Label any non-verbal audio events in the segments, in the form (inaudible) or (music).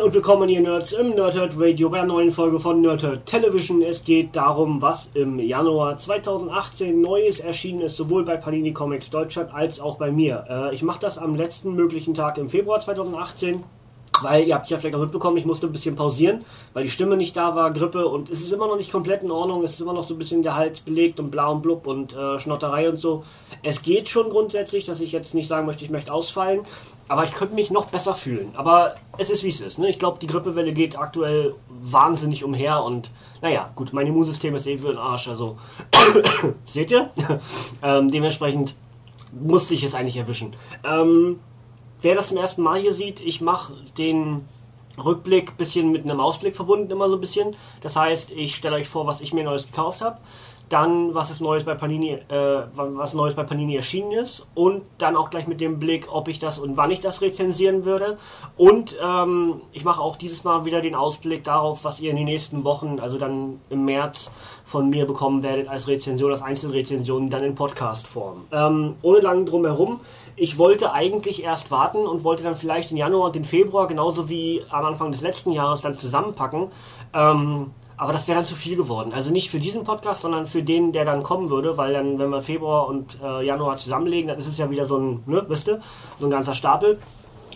Moin und willkommen ihr Nerds im Nerdhurt Radio bei einer neuen Folge von Nerdhurt Television. Es geht darum, was im Januar 2018 Neues erschienen ist, sowohl bei Panini Comics Deutschland als auch bei mir. Äh, ich mache das am letzten möglichen Tag im Februar 2018. Weil ihr habt ja vielleicht auch mitbekommen, ich musste ein bisschen pausieren, weil die Stimme nicht da war, Grippe und es ist immer noch nicht komplett in Ordnung, es ist immer noch so ein bisschen der Hals belegt und bla und blub und äh, Schnotterei und so. Es geht schon grundsätzlich, dass ich jetzt nicht sagen möchte, ich möchte ausfallen, aber ich könnte mich noch besser fühlen. Aber es ist wie es ist. Ne? Ich glaube, die Grippewelle geht aktuell wahnsinnig umher und naja, gut, mein Immunsystem ist eh für den Arsch, also (coughs) seht ihr? (laughs) ähm, dementsprechend musste ich es eigentlich erwischen. Ähm, wer das zum ersten Mal hier sieht, ich mache den Rückblick bisschen mit einem Ausblick verbunden, immer so ein bisschen. Das heißt, ich stelle euch vor, was ich mir Neues gekauft habe, dann was ist Neues bei Panini, äh, was Neues bei Panini erschienen ist und dann auch gleich mit dem Blick, ob ich das und wann ich das rezensieren würde. Und ähm, ich mache auch dieses Mal wieder den Ausblick darauf, was ihr in den nächsten Wochen, also dann im März, von mir bekommen werdet als Rezension, als Einzelrezension, dann in Podcast-Form. Ähm, ohne lang drum herum. Ich wollte eigentlich erst warten und wollte dann vielleicht den Januar und den Februar genauso wie am Anfang des letzten Jahres dann zusammenpacken. Ähm, aber das wäre dann zu viel geworden. Also nicht für diesen Podcast, sondern für den, der dann kommen würde, weil dann, wenn wir Februar und äh, Januar zusammenlegen, dann ist es ja wieder so ein, ne, wisst ihr, so ein ganzer Stapel.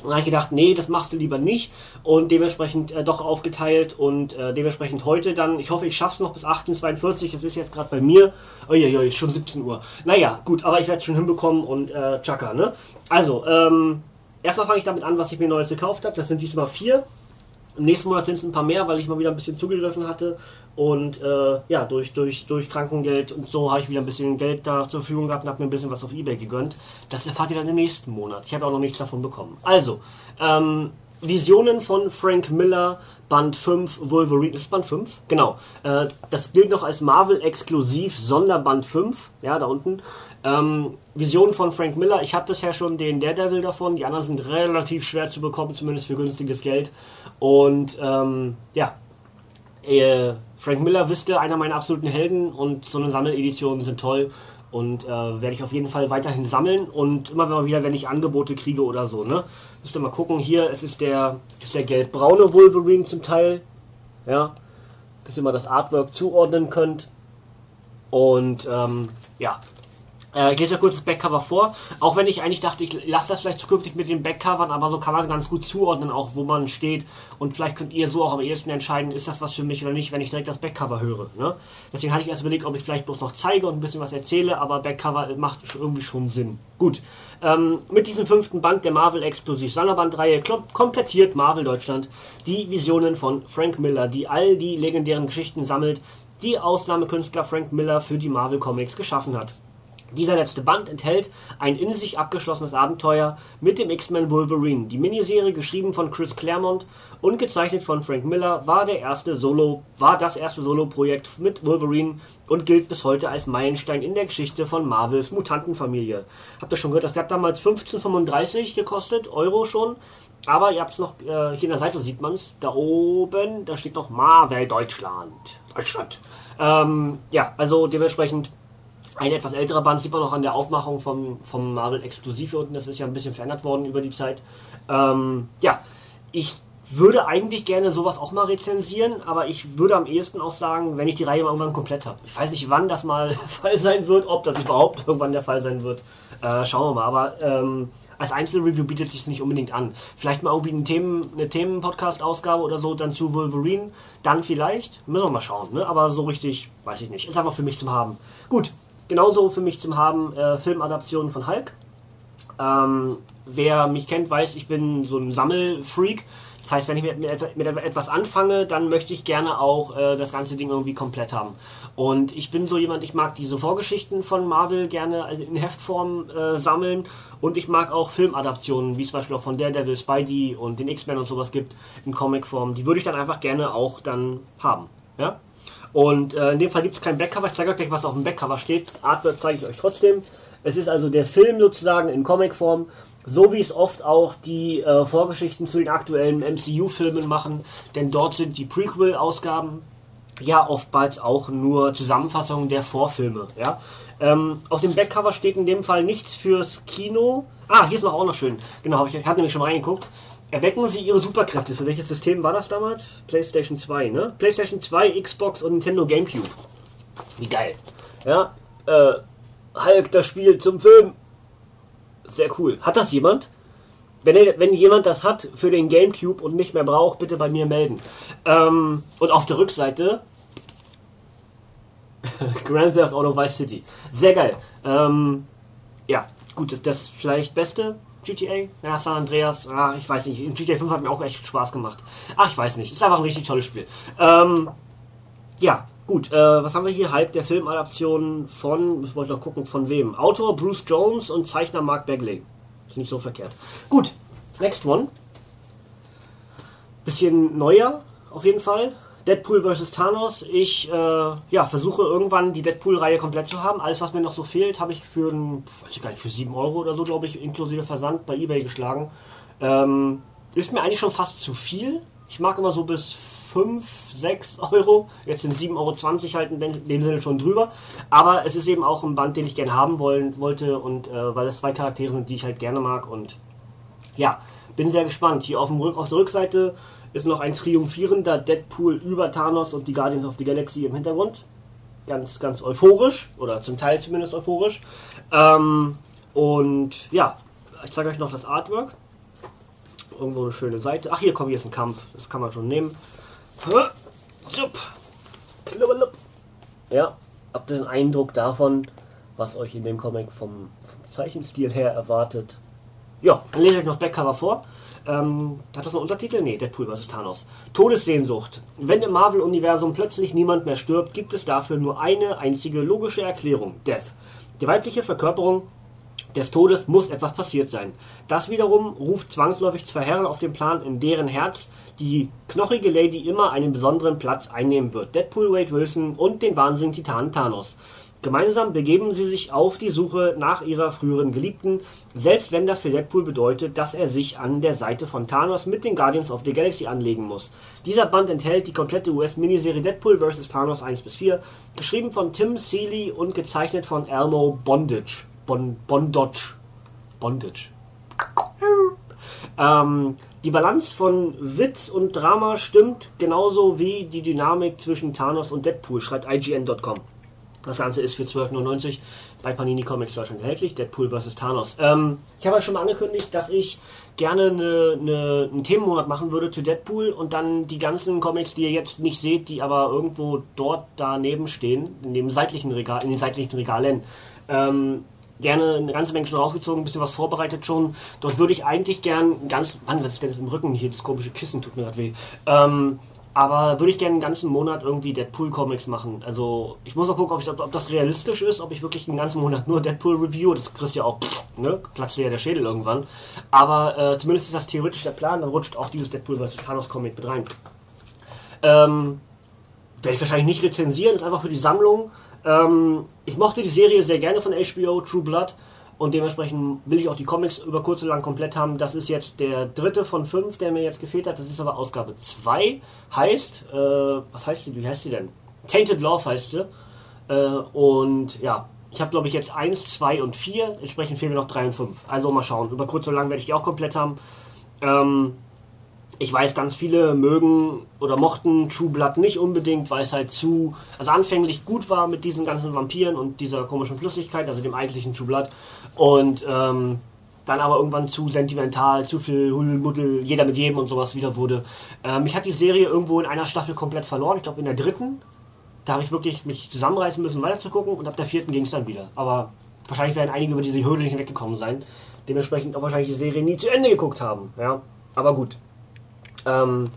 Und habe ich gedacht, nee, das machst du lieber nicht und dementsprechend äh, doch aufgeteilt und äh, dementsprechend heute dann, ich hoffe, ich schaffe es noch bis 18.42 es ist jetzt gerade bei mir, uiuiui, schon 17 Uhr. Naja, gut, aber ich werde es schon hinbekommen und äh, tschakka, ne? Also, ähm, erstmal fange ich damit an, was ich mir Neues gekauft habe, das sind diesmal vier. Im nächsten Monat sind es ein paar mehr, weil ich mal wieder ein bisschen zugegriffen hatte. Und äh, ja, durch, durch, durch Krankengeld und so habe ich wieder ein bisschen Geld da zur Verfügung gehabt und habe mir ein bisschen was auf Ebay gegönnt. Das erfahrt ihr dann im nächsten Monat. Ich habe auch noch nichts davon bekommen. Also, ähm, Visionen von Frank Miller, Band 5, Wolverine. Ist Band 5? Genau. Äh, das gilt noch als Marvel-Exklusiv Sonderband 5. Ja, da unten. Ähm, Visionen von Frank Miller. Ich habe bisher schon den Daredevil davon. Die anderen sind relativ schwer zu bekommen, zumindest für günstiges Geld. Und ähm, ja, äh, Frank Miller wüsste, einer meiner absoluten Helden und so eine Sammeledition sind toll und äh, werde ich auf jeden Fall weiterhin sammeln und immer wieder, wenn ich Angebote kriege oder so, ne, müsst ihr mal gucken. Hier, es ist der, ist der gelb-braune Wolverine zum Teil, ja, dass ihr mal das Artwork zuordnen könnt und ähm, ja, äh, ich lese ja kurz das Backcover vor. Auch wenn ich eigentlich dachte, ich lasse das vielleicht zukünftig mit den Backcovern, aber so kann man ganz gut zuordnen, auch wo man steht. Und vielleicht könnt ihr so auch am ehesten entscheiden, ist das was für mich oder nicht, wenn ich direkt das Backcover höre. Ne? Deswegen hatte ich erst überlegt, ob ich vielleicht bloß noch zeige und ein bisschen was erzähle, aber Backcover macht irgendwie schon Sinn. Gut. Ähm, mit diesem fünften Band der Marvel Explosiv Sonderbandreihe komplettiert Marvel Deutschland die Visionen von Frank Miller, die all die legendären Geschichten sammelt, die Ausnahmekünstler Frank Miller für die Marvel Comics geschaffen hat. Dieser letzte Band enthält ein in sich abgeschlossenes Abenteuer mit dem X-Men Wolverine. Die Miniserie, geschrieben von Chris Claremont und gezeichnet von Frank Miller, war, der erste Solo, war das erste Solo-Projekt mit Wolverine und gilt bis heute als Meilenstein in der Geschichte von Marvels Mutantenfamilie. Habt ihr schon gehört, das hat damals 15,35 gekostet, Euro schon. Aber ihr habt es noch, äh, hier in der Seite sieht man es, da oben, da steht noch Marvel Deutschland. Deutschland. Ähm, ja, also dementsprechend ein etwas älterer Band sieht man noch an der Aufmachung vom, vom Marvel Exklusiv hier unten. Das ist ja ein bisschen verändert worden über die Zeit. Ähm, ja, ich würde eigentlich gerne sowas auch mal rezensieren, aber ich würde am ehesten auch sagen, wenn ich die Reihe mal irgendwann komplett habe. Ich weiß nicht, wann das mal der (laughs) Fall sein wird, ob das überhaupt (laughs) irgendwann der Fall sein wird. Äh, schauen wir mal. Aber ähm, als Einzelreview bietet sich nicht unbedingt an. Vielleicht mal irgendwie eine, Themen, eine Themen-Podcast-Ausgabe oder so, dann zu Wolverine. Dann vielleicht. Müssen wir mal schauen. Ne? Aber so richtig, weiß ich nicht. Ist einfach für mich zum Haben. Gut, genauso für mich zum Haben äh, Filmadaptionen von Hulk. Ähm, wer mich kennt, weiß, ich bin so ein Sammelfreak. Das heißt, wenn ich mit, mit, mit etwas anfange, dann möchte ich gerne auch äh, das ganze Ding irgendwie komplett haben. Und ich bin so jemand, ich mag diese Vorgeschichten von Marvel gerne in Heftform äh, sammeln und ich mag auch Filmadaptionen, wie es zum Beispiel auch von Daredevil, Spidey und den X-Men und sowas gibt in Comicform. Die würde ich dann einfach gerne auch dann haben. Ja? Und äh, in dem Fall gibt es kein Backcover. Ich zeige euch gleich, was auf dem Backcover steht. Artwork zeige ich euch trotzdem. Es ist also der Film sozusagen in Comicform so wie es oft auch die äh, Vorgeschichten zu den aktuellen MCU-Filmen machen, denn dort sind die Prequel-Ausgaben ja oftmals auch nur Zusammenfassungen der Vorfilme. Ja? Ähm, auf dem Backcover steht in dem Fall nichts fürs Kino. Ah, hier ist noch auch noch schön. Genau, ich habe nämlich schon mal reingeguckt. Erwecken Sie Ihre Superkräfte. Für welches System war das damals? PlayStation 2, ne? PlayStation 2, Xbox und Nintendo GameCube. Wie geil. Ja, äh, Hulk das Spiel zum Film. Sehr cool. Hat das jemand? Wenn, wenn jemand das hat für den Gamecube und nicht mehr braucht, bitte bei mir melden. Ähm, und auf der Rückseite (laughs) Grand Theft Auto Vice City. Sehr geil. Ähm, ja, gut, das vielleicht beste GTA. Ja, San Andreas, ah, ich weiß nicht. GTA 5 hat mir auch echt Spaß gemacht. Ach, ich weiß nicht. Ist einfach ein richtig tolles Spiel. Ähm, ja, Gut, äh, was haben wir hier? Halb der Filmadaption von, ich wollte noch gucken, von wem? Autor Bruce Jones und Zeichner Mark Bagley. Ist nicht so verkehrt. Gut, next one. Bisschen neuer, auf jeden Fall. Deadpool vs. Thanos. Ich äh, ja, versuche irgendwann die Deadpool-Reihe komplett zu haben. Alles, was mir noch so fehlt, habe ich für, weiß ich gar nicht, für 7 Euro oder so, glaube ich, inklusive Versand bei Ebay geschlagen. Ähm, ist mir eigentlich schon fast zu viel. Ich mag immer so bis 5, 6 (laughs) Euro. Jetzt sind 7,20 Euro halt in dem Sinne schon drüber. Aber es ist eben auch ein Band, den ich gerne haben wollen, wollte und äh, weil es zwei Charaktere sind, die ich halt gerne mag und ja, bin sehr gespannt. Hier auf, dem auf der Rückseite ist noch ein triumphierender Deadpool über Thanos und die Guardians of the Galaxy im Hintergrund. Ganz, ganz euphorisch oder zum Teil zumindest euphorisch. Ähm, und ja, ich zeige euch noch das Artwork. Irgendwo eine schöne Seite. Ach, hier kommt jetzt ein Kampf. Das kann man schon nehmen. Ja, habt ihr den Eindruck davon, was euch in dem Comic vom, vom Zeichenstil her erwartet? Ja, dann lese ich euch noch Backcover vor. Ähm, hat das einen Untertitel? Nee, Deadpool vs. Thanos. Todessehnsucht. Wenn im Marvel-Universum plötzlich niemand mehr stirbt, gibt es dafür nur eine einzige logische Erklärung. Death. Die weibliche Verkörperung des Todes muss etwas passiert sein. Das wiederum ruft zwangsläufig zwei Herren auf den Plan, in deren Herz die knochige Lady immer einen besonderen Platz einnehmen wird. Deadpool Wade Wilson und den wahnsinnigen Titan Thanos. Gemeinsam begeben sie sich auf die Suche nach ihrer früheren Geliebten, selbst wenn das für Deadpool bedeutet, dass er sich an der Seite von Thanos mit den Guardians of the Galaxy anlegen muss. Dieser Band enthält die komplette US-Miniserie Deadpool vs. Thanos 1 bis 4, geschrieben von Tim Seeley und gezeichnet von Elmo Bondage. Bon, Bondage. Bondage. Ähm, die Balance von Witz und Drama stimmt genauso wie die Dynamik zwischen Thanos und Deadpool, schreibt IGN.com. Das Ganze ist für 12,99 bei Panini Comics Deutschland erhältlich. Deadpool vs. Thanos. Ähm, ich habe ja schon mal angekündigt, dass ich gerne eine, eine, einen Themenmonat machen würde zu Deadpool und dann die ganzen Comics, die ihr jetzt nicht seht, die aber irgendwo dort daneben stehen, in dem seitlichen Regal, in den seitlichen Regalen, ähm, gerne eine ganze Menge schon rausgezogen, ein bisschen was vorbereitet schon. Dort würde ich eigentlich gern ganz. Mann, was ist denn das im Rücken hier? Das komische Kissen tut mir gerade weh. Ähm, aber würde ich gerne einen ganzen Monat irgendwie Deadpool-Comics machen. Also ich muss auch gucken, ob, ich, ob, das realistisch ist, ob ich wirklich einen ganzen Monat nur Deadpool review. Das kriegst du ja auch, pff, ne? Platzt dir ja der Schädel irgendwann. Aber äh, zumindest ist das theoretisch der Plan, dann rutscht auch dieses Deadpool vs. Thanos Comic mit rein. Ähm, werde ich wahrscheinlich nicht rezensieren, ist einfach für die Sammlung. Ähm, ich mochte die Serie sehr gerne von HBO, True Blood. Und dementsprechend will ich auch die Comics über kurz oder lang komplett haben. Das ist jetzt der dritte von fünf, der mir jetzt gefehlt hat. Das ist aber Ausgabe 2. Heißt, äh, was heißt die? Wie heißt sie denn? Tainted Love heißt sie. Äh, und ja, ich habe glaube ich jetzt 1, 2 und 4. Entsprechend fehlen mir noch 3 und 5. Also mal schauen. Über kurz oder lang werde ich die auch komplett haben. Ähm, ich weiß, ganz viele mögen oder mochten True Blood nicht unbedingt, weil es halt zu, also anfänglich gut war mit diesen ganzen Vampiren und dieser komischen Flüssigkeit, also dem eigentlichen True Blood. Und ähm, dann aber irgendwann zu sentimental, zu viel Hudelmuddel, jeder mit jedem und sowas wieder wurde. Ähm, mich hat die Serie irgendwo in einer Staffel komplett verloren, ich glaube in der dritten. Da habe ich wirklich mich zusammenreißen müssen, weiter zu gucken und ab der vierten ging es dann wieder. Aber wahrscheinlich werden einige über diese Hürde nicht weggekommen sein. dementsprechend auch wahrscheinlich die Serie nie zu Ende geguckt haben. Ja, aber gut. Ähm,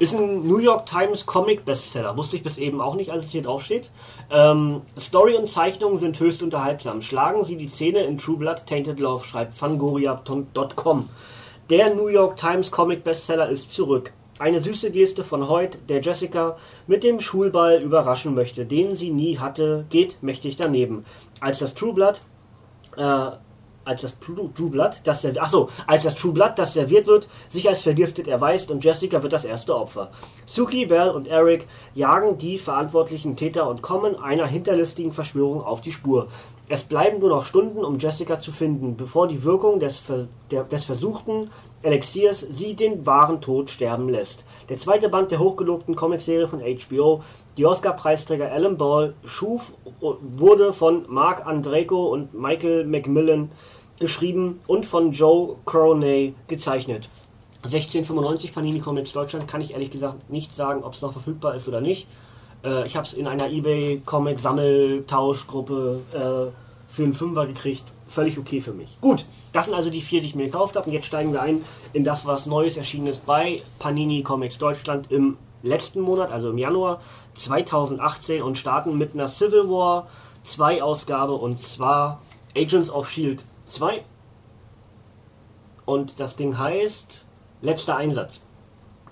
ist ein New York Times Comic Bestseller. Wusste ich bis eben auch nicht, als es hier drauf steht. Ähm, Story und Zeichnungen sind höchst unterhaltsam. Schlagen Sie die Zähne in True Blood Tainted Love, schreibt fangoria.com. Der New York Times Comic Bestseller ist zurück. Eine süße Geste von Hoyt, der Jessica mit dem Schulball überraschen möchte, den sie nie hatte, geht mächtig daneben. Als das True Blood äh, als das True Blood, das der, achso, als das True Blood, das serviert wird, sich als vergiftet erweist und Jessica wird das erste Opfer. Suki, Bell und Eric jagen die verantwortlichen Täter und kommen einer hinterlistigen Verschwörung auf die Spur. Es bleiben nur noch Stunden, um Jessica zu finden, bevor die Wirkung des, der, des versuchten Elixiers sie den wahren Tod sterben lässt. Der zweite Band der hochgelobten Comicserie von HBO, die Oscar-Preisträger Alan Ball schuf, wurde von Mark Andreyko und Michael Macmillan geschrieben und von Joe Coroney gezeichnet. 1695 Panini Comics Deutschland kann ich ehrlich gesagt nicht sagen, ob es noch verfügbar ist oder nicht. Äh, ich habe es in einer eBay Comic Sammeltauschgruppe äh, für einen Fünfer gekriegt. Völlig okay für mich. Gut, das sind also die vier, die ich mir gekauft habe. Und jetzt steigen wir ein in das, was Neues erschienen ist bei Panini Comics Deutschland im letzten Monat, also im Januar 2018 und starten mit einer Civil War 2 Ausgabe und zwar Agents of Shield 2. Und das Ding heißt Letzter Einsatz.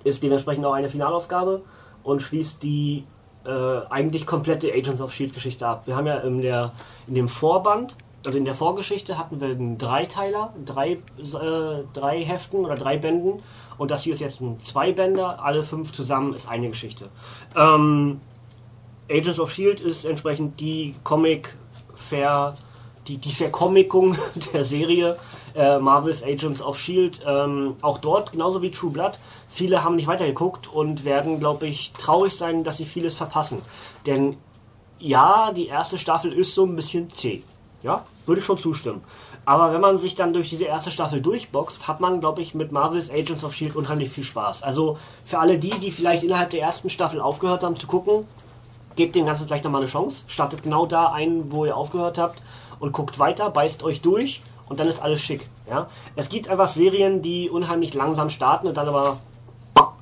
Ist dementsprechend auch eine Finalausgabe und schließt die äh, eigentlich komplette Agents of Shield Geschichte ab. Wir haben ja in, der, in dem Vorband, also in der Vorgeschichte hatten wir einen Dreiteiler, drei, äh, drei Heften oder drei Bänden und das hier ist jetzt ein Zweibänder, alle fünf zusammen ist eine Geschichte. Ähm, Agents of Shield ist entsprechend die Comic Fair, die, die Verkomikung (laughs) der Serie äh, Marvel's Agents of Shield. Ähm, auch dort, genauso wie True Blood, viele haben nicht weitergeguckt und werden, glaube ich, traurig sein, dass sie vieles verpassen. Denn ja, die erste Staffel ist so ein bisschen zäh. Ja, würde ich schon zustimmen. Aber wenn man sich dann durch diese erste Staffel durchboxt, hat man, glaube ich, mit Marvel's Agents of Shield unheimlich viel Spaß. Also für alle die, die vielleicht innerhalb der ersten Staffel aufgehört haben zu gucken, gebt dem Ganzen vielleicht nochmal eine Chance. Startet genau da ein, wo ihr aufgehört habt und guckt weiter, beißt euch durch und dann ist alles schick. Ja? Es gibt einfach Serien, die unheimlich langsam starten und dann aber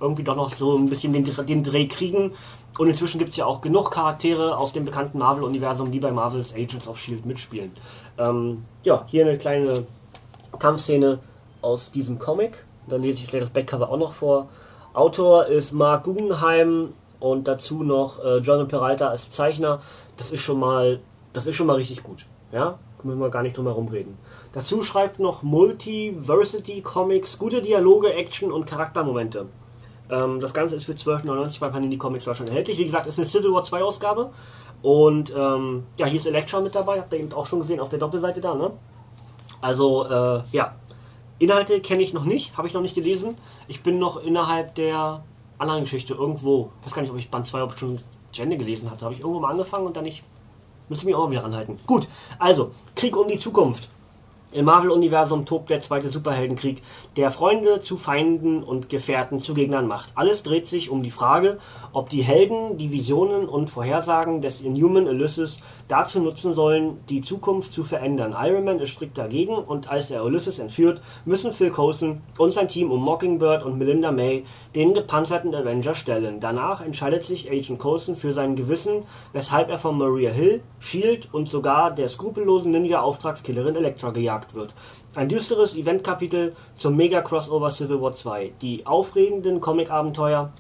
irgendwie doch noch so ein bisschen den, den Dreh kriegen. Und inzwischen gibt es ja auch genug Charaktere aus dem bekannten Marvel-Universum, die bei Marvel's Agents of Shield mitspielen. Ähm, ja, hier eine kleine Kampfszene aus diesem Comic. Dann lese ich gleich das Backcover auch noch vor. Autor ist Mark Guggenheim und dazu noch äh, John Peralta als Zeichner. Das ist schon mal, das ist schon mal richtig gut. Ja, müssen wir gar nicht drum herum reden. Dazu schreibt noch Multiversity Comics gute Dialoge, Action und Charaktermomente. Ähm, das Ganze ist für 12,99 bei Panini Comics Deutschland erhältlich. Wie gesagt, ist eine Civil War 2 Ausgabe. Und ähm, ja, hier ist Electron mit dabei, habt ihr eben auch schon gesehen auf der Doppelseite da, ne? Also, äh, ja. Inhalte kenne ich noch nicht, habe ich noch nicht gelesen. Ich bin noch innerhalb der anderen Geschichte irgendwo. Ich weiß gar nicht, ob ich Band 2 schon zu Ende gelesen hatte. Habe ich irgendwo mal angefangen und dann nicht. Müsste ich mich auch mal wieder ranhalten. Gut, also, Krieg um die Zukunft. Im Marvel-Universum tobt der zweite Superheldenkrieg, der Freunde zu Feinden und Gefährten zu Gegnern macht. Alles dreht sich um die Frage, ob die Helden die Visionen und Vorhersagen des Inhuman Ulysses dazu nutzen sollen, die Zukunft zu verändern. Iron Man ist strikt dagegen und als er Ulysses entführt, müssen Phil Coulson und sein Team um Mockingbird und Melinda May den gepanzerten Avenger stellen. Danach entscheidet sich Agent Coulson für sein Gewissen, weshalb er von Maria Hill, Shield und sogar der skrupellosen Ninja-Auftragskillerin Elektra gejagt gejagt wird. Ein düsteres Eventkapitel zum Mega-Crossover Civil War 2. Die aufregenden Comic-Abenteuer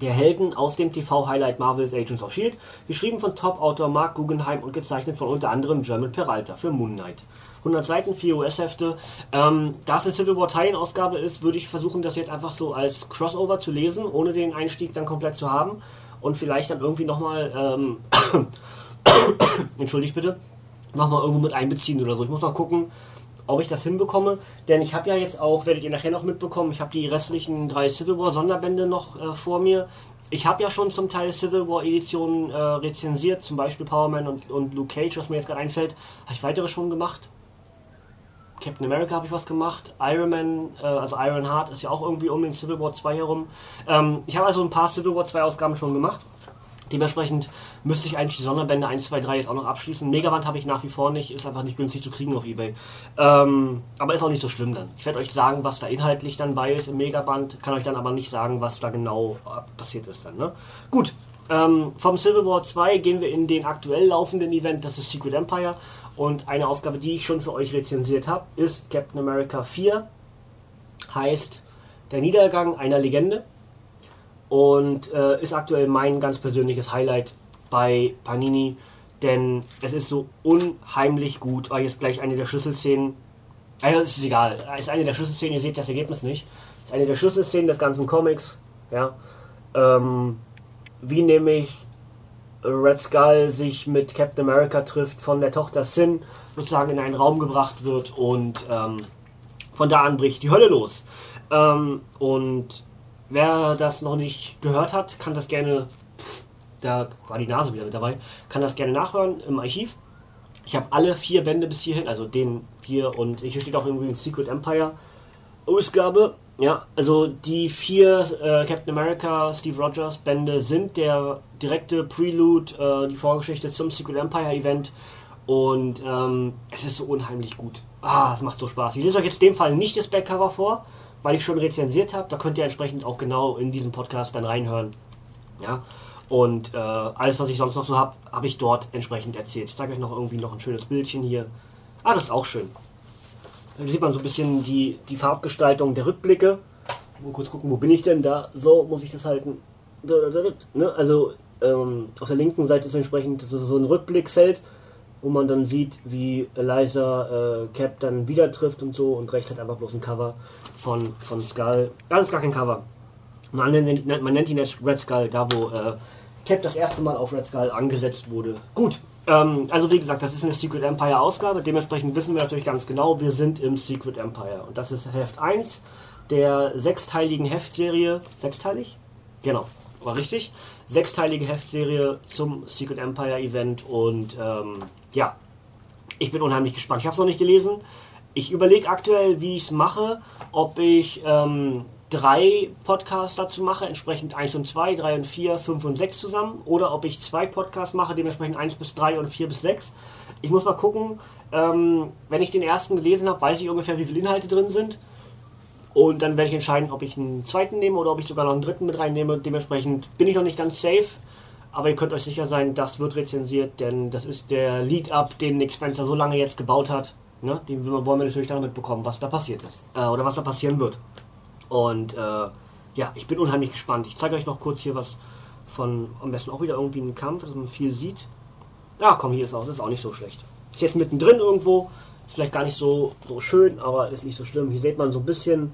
der Helden aus dem TV-Highlight Marvel's Agents of S.H.I.E.L.D., geschrieben von Top-Autor Mark Guggenheim und gezeichnet von unter anderem German Peralta für Moon Knight. 100 Seiten, 4 US-Hefte. Ähm, da es eine Civil War Teilenausgabe ist, würde ich versuchen, das jetzt einfach so als Crossover zu lesen, ohne den Einstieg dann komplett zu haben. Und vielleicht dann irgendwie nochmal, ähm, (coughs) (coughs) entschuldigt bitte, nochmal irgendwo mit einbeziehen oder so. Ich muss mal gucken, ob ich das hinbekomme. Denn ich habe ja jetzt auch, werdet ihr nachher noch mitbekommen, ich habe die restlichen drei Civil War Sonderbände noch äh, vor mir. Ich habe ja schon zum Teil Civil War Editionen äh, rezensiert, zum Beispiel Power Man und, und Luke Cage, was mir jetzt gerade einfällt. Habe ich weitere schon gemacht? Captain America habe ich was gemacht. Iron Man, äh, also Iron Heart ist ja auch irgendwie um den Civil War 2 herum. Ähm, ich habe also ein paar Civil War 2 Ausgaben schon gemacht. Dementsprechend müsste ich eigentlich die Sonderbände 1, 2, 3 jetzt auch noch abschließen. Megaband habe ich nach wie vor nicht, ist einfach nicht günstig zu kriegen auf Ebay. Ähm, aber ist auch nicht so schlimm dann. Ich werde euch sagen, was da inhaltlich dann bei ist im Megaband, kann euch dann aber nicht sagen, was da genau passiert ist dann. Ne? Gut, ähm, vom Civil War 2 gehen wir in den aktuell laufenden Event, das ist Secret Empire. Und eine Ausgabe, die ich schon für euch rezensiert habe, ist Captain America 4. Heißt Der Niedergang einer Legende und äh, ist aktuell mein ganz persönliches Highlight bei Panini, denn es ist so unheimlich gut. War jetzt gleich eine der Schlüsselszenen. Also es ist egal, es ist eine der Schlüsselszenen, ihr seht das Ergebnis nicht. Ist eine der Schlüsselszenen des ganzen Comics. Ja. Ähm, wie nämlich Red Skull sich mit Captain America trifft, von der Tochter Sin sozusagen in einen Raum gebracht wird und ähm, von da an bricht die Hölle los. Ähm, und Wer das noch nicht gehört hat, kann das gerne, da war die Nase wieder mit dabei, kann das gerne nachhören im Archiv. Ich habe alle vier Bände bis hierhin, also den hier und hier steht auch irgendwie ein Secret Empire Ausgabe. Ja, also die vier äh, Captain America, Steve Rogers Bände sind der direkte Prelude, äh, die Vorgeschichte zum Secret Empire Event und ähm, es ist so unheimlich gut. Ah, es macht so Spaß. Ich lese euch jetzt dem Fall nicht das Backcover vor, weil ich schon rezensiert habe. Da könnt ihr entsprechend auch genau in diesen Podcast dann reinhören. Ja. Und äh, alles, was ich sonst noch so habe, habe ich dort entsprechend erzählt. Ich zeige euch noch irgendwie noch ein schönes Bildchen hier. Ah, das ist auch schön. Da sieht man so ein bisschen die, die Farbgestaltung der Rückblicke. Mal kurz gucken, wo bin ich denn? Da, so muss ich das halten. Ne? Also ähm, auf der linken Seite ist entsprechend so, so ein Rückblickfeld wo man dann sieht, wie Eliza äh, Cap dann wieder trifft und so und rechts hat einfach bloß ein Cover von, von Skull. Ist gar kein Cover. Man nennt, man nennt ihn jetzt Red Skull, da wo äh, Cap das erste Mal auf Red Skull angesetzt wurde. Gut, ähm, also wie gesagt, das ist eine Secret Empire Ausgabe, dementsprechend wissen wir natürlich ganz genau, wir sind im Secret Empire. Und das ist Heft 1 der sechsteiligen Heftserie. Sechsteilig? Genau, war richtig. Sechsteilige Heftserie zum Secret Empire Event und ähm, ja, ich bin unheimlich gespannt. Ich habe es noch nicht gelesen. Ich überlege aktuell, wie ich es mache, ob ich ähm, drei Podcasts dazu mache, entsprechend 1 und 2, 3 und 4, 5 und 6 zusammen, oder ob ich zwei Podcasts mache, dementsprechend 1 bis 3 und 4 bis 6. Ich muss mal gucken, ähm, wenn ich den ersten gelesen habe, weiß ich ungefähr, wie viele Inhalte drin sind. Und dann werde ich entscheiden, ob ich einen zweiten nehme oder ob ich sogar noch einen dritten mit reinnehme. Dementsprechend bin ich noch nicht ganz safe. Aber ihr könnt euch sicher sein, das wird rezensiert, denn das ist der Lead-Up, den Nick Spencer so lange jetzt gebaut hat. Ne? Den wollen wir natürlich dann mitbekommen, was da passiert ist. Äh, oder was da passieren wird. Und äh, ja, ich bin unheimlich gespannt. Ich zeige euch noch kurz hier was von, am besten auch wieder irgendwie einen Kampf, dass man viel sieht. Ja, komm, hier ist auch, das ist auch nicht so schlecht. Ist jetzt mittendrin irgendwo, ist vielleicht gar nicht so, so schön, aber ist nicht so schlimm. Hier sieht man so ein bisschen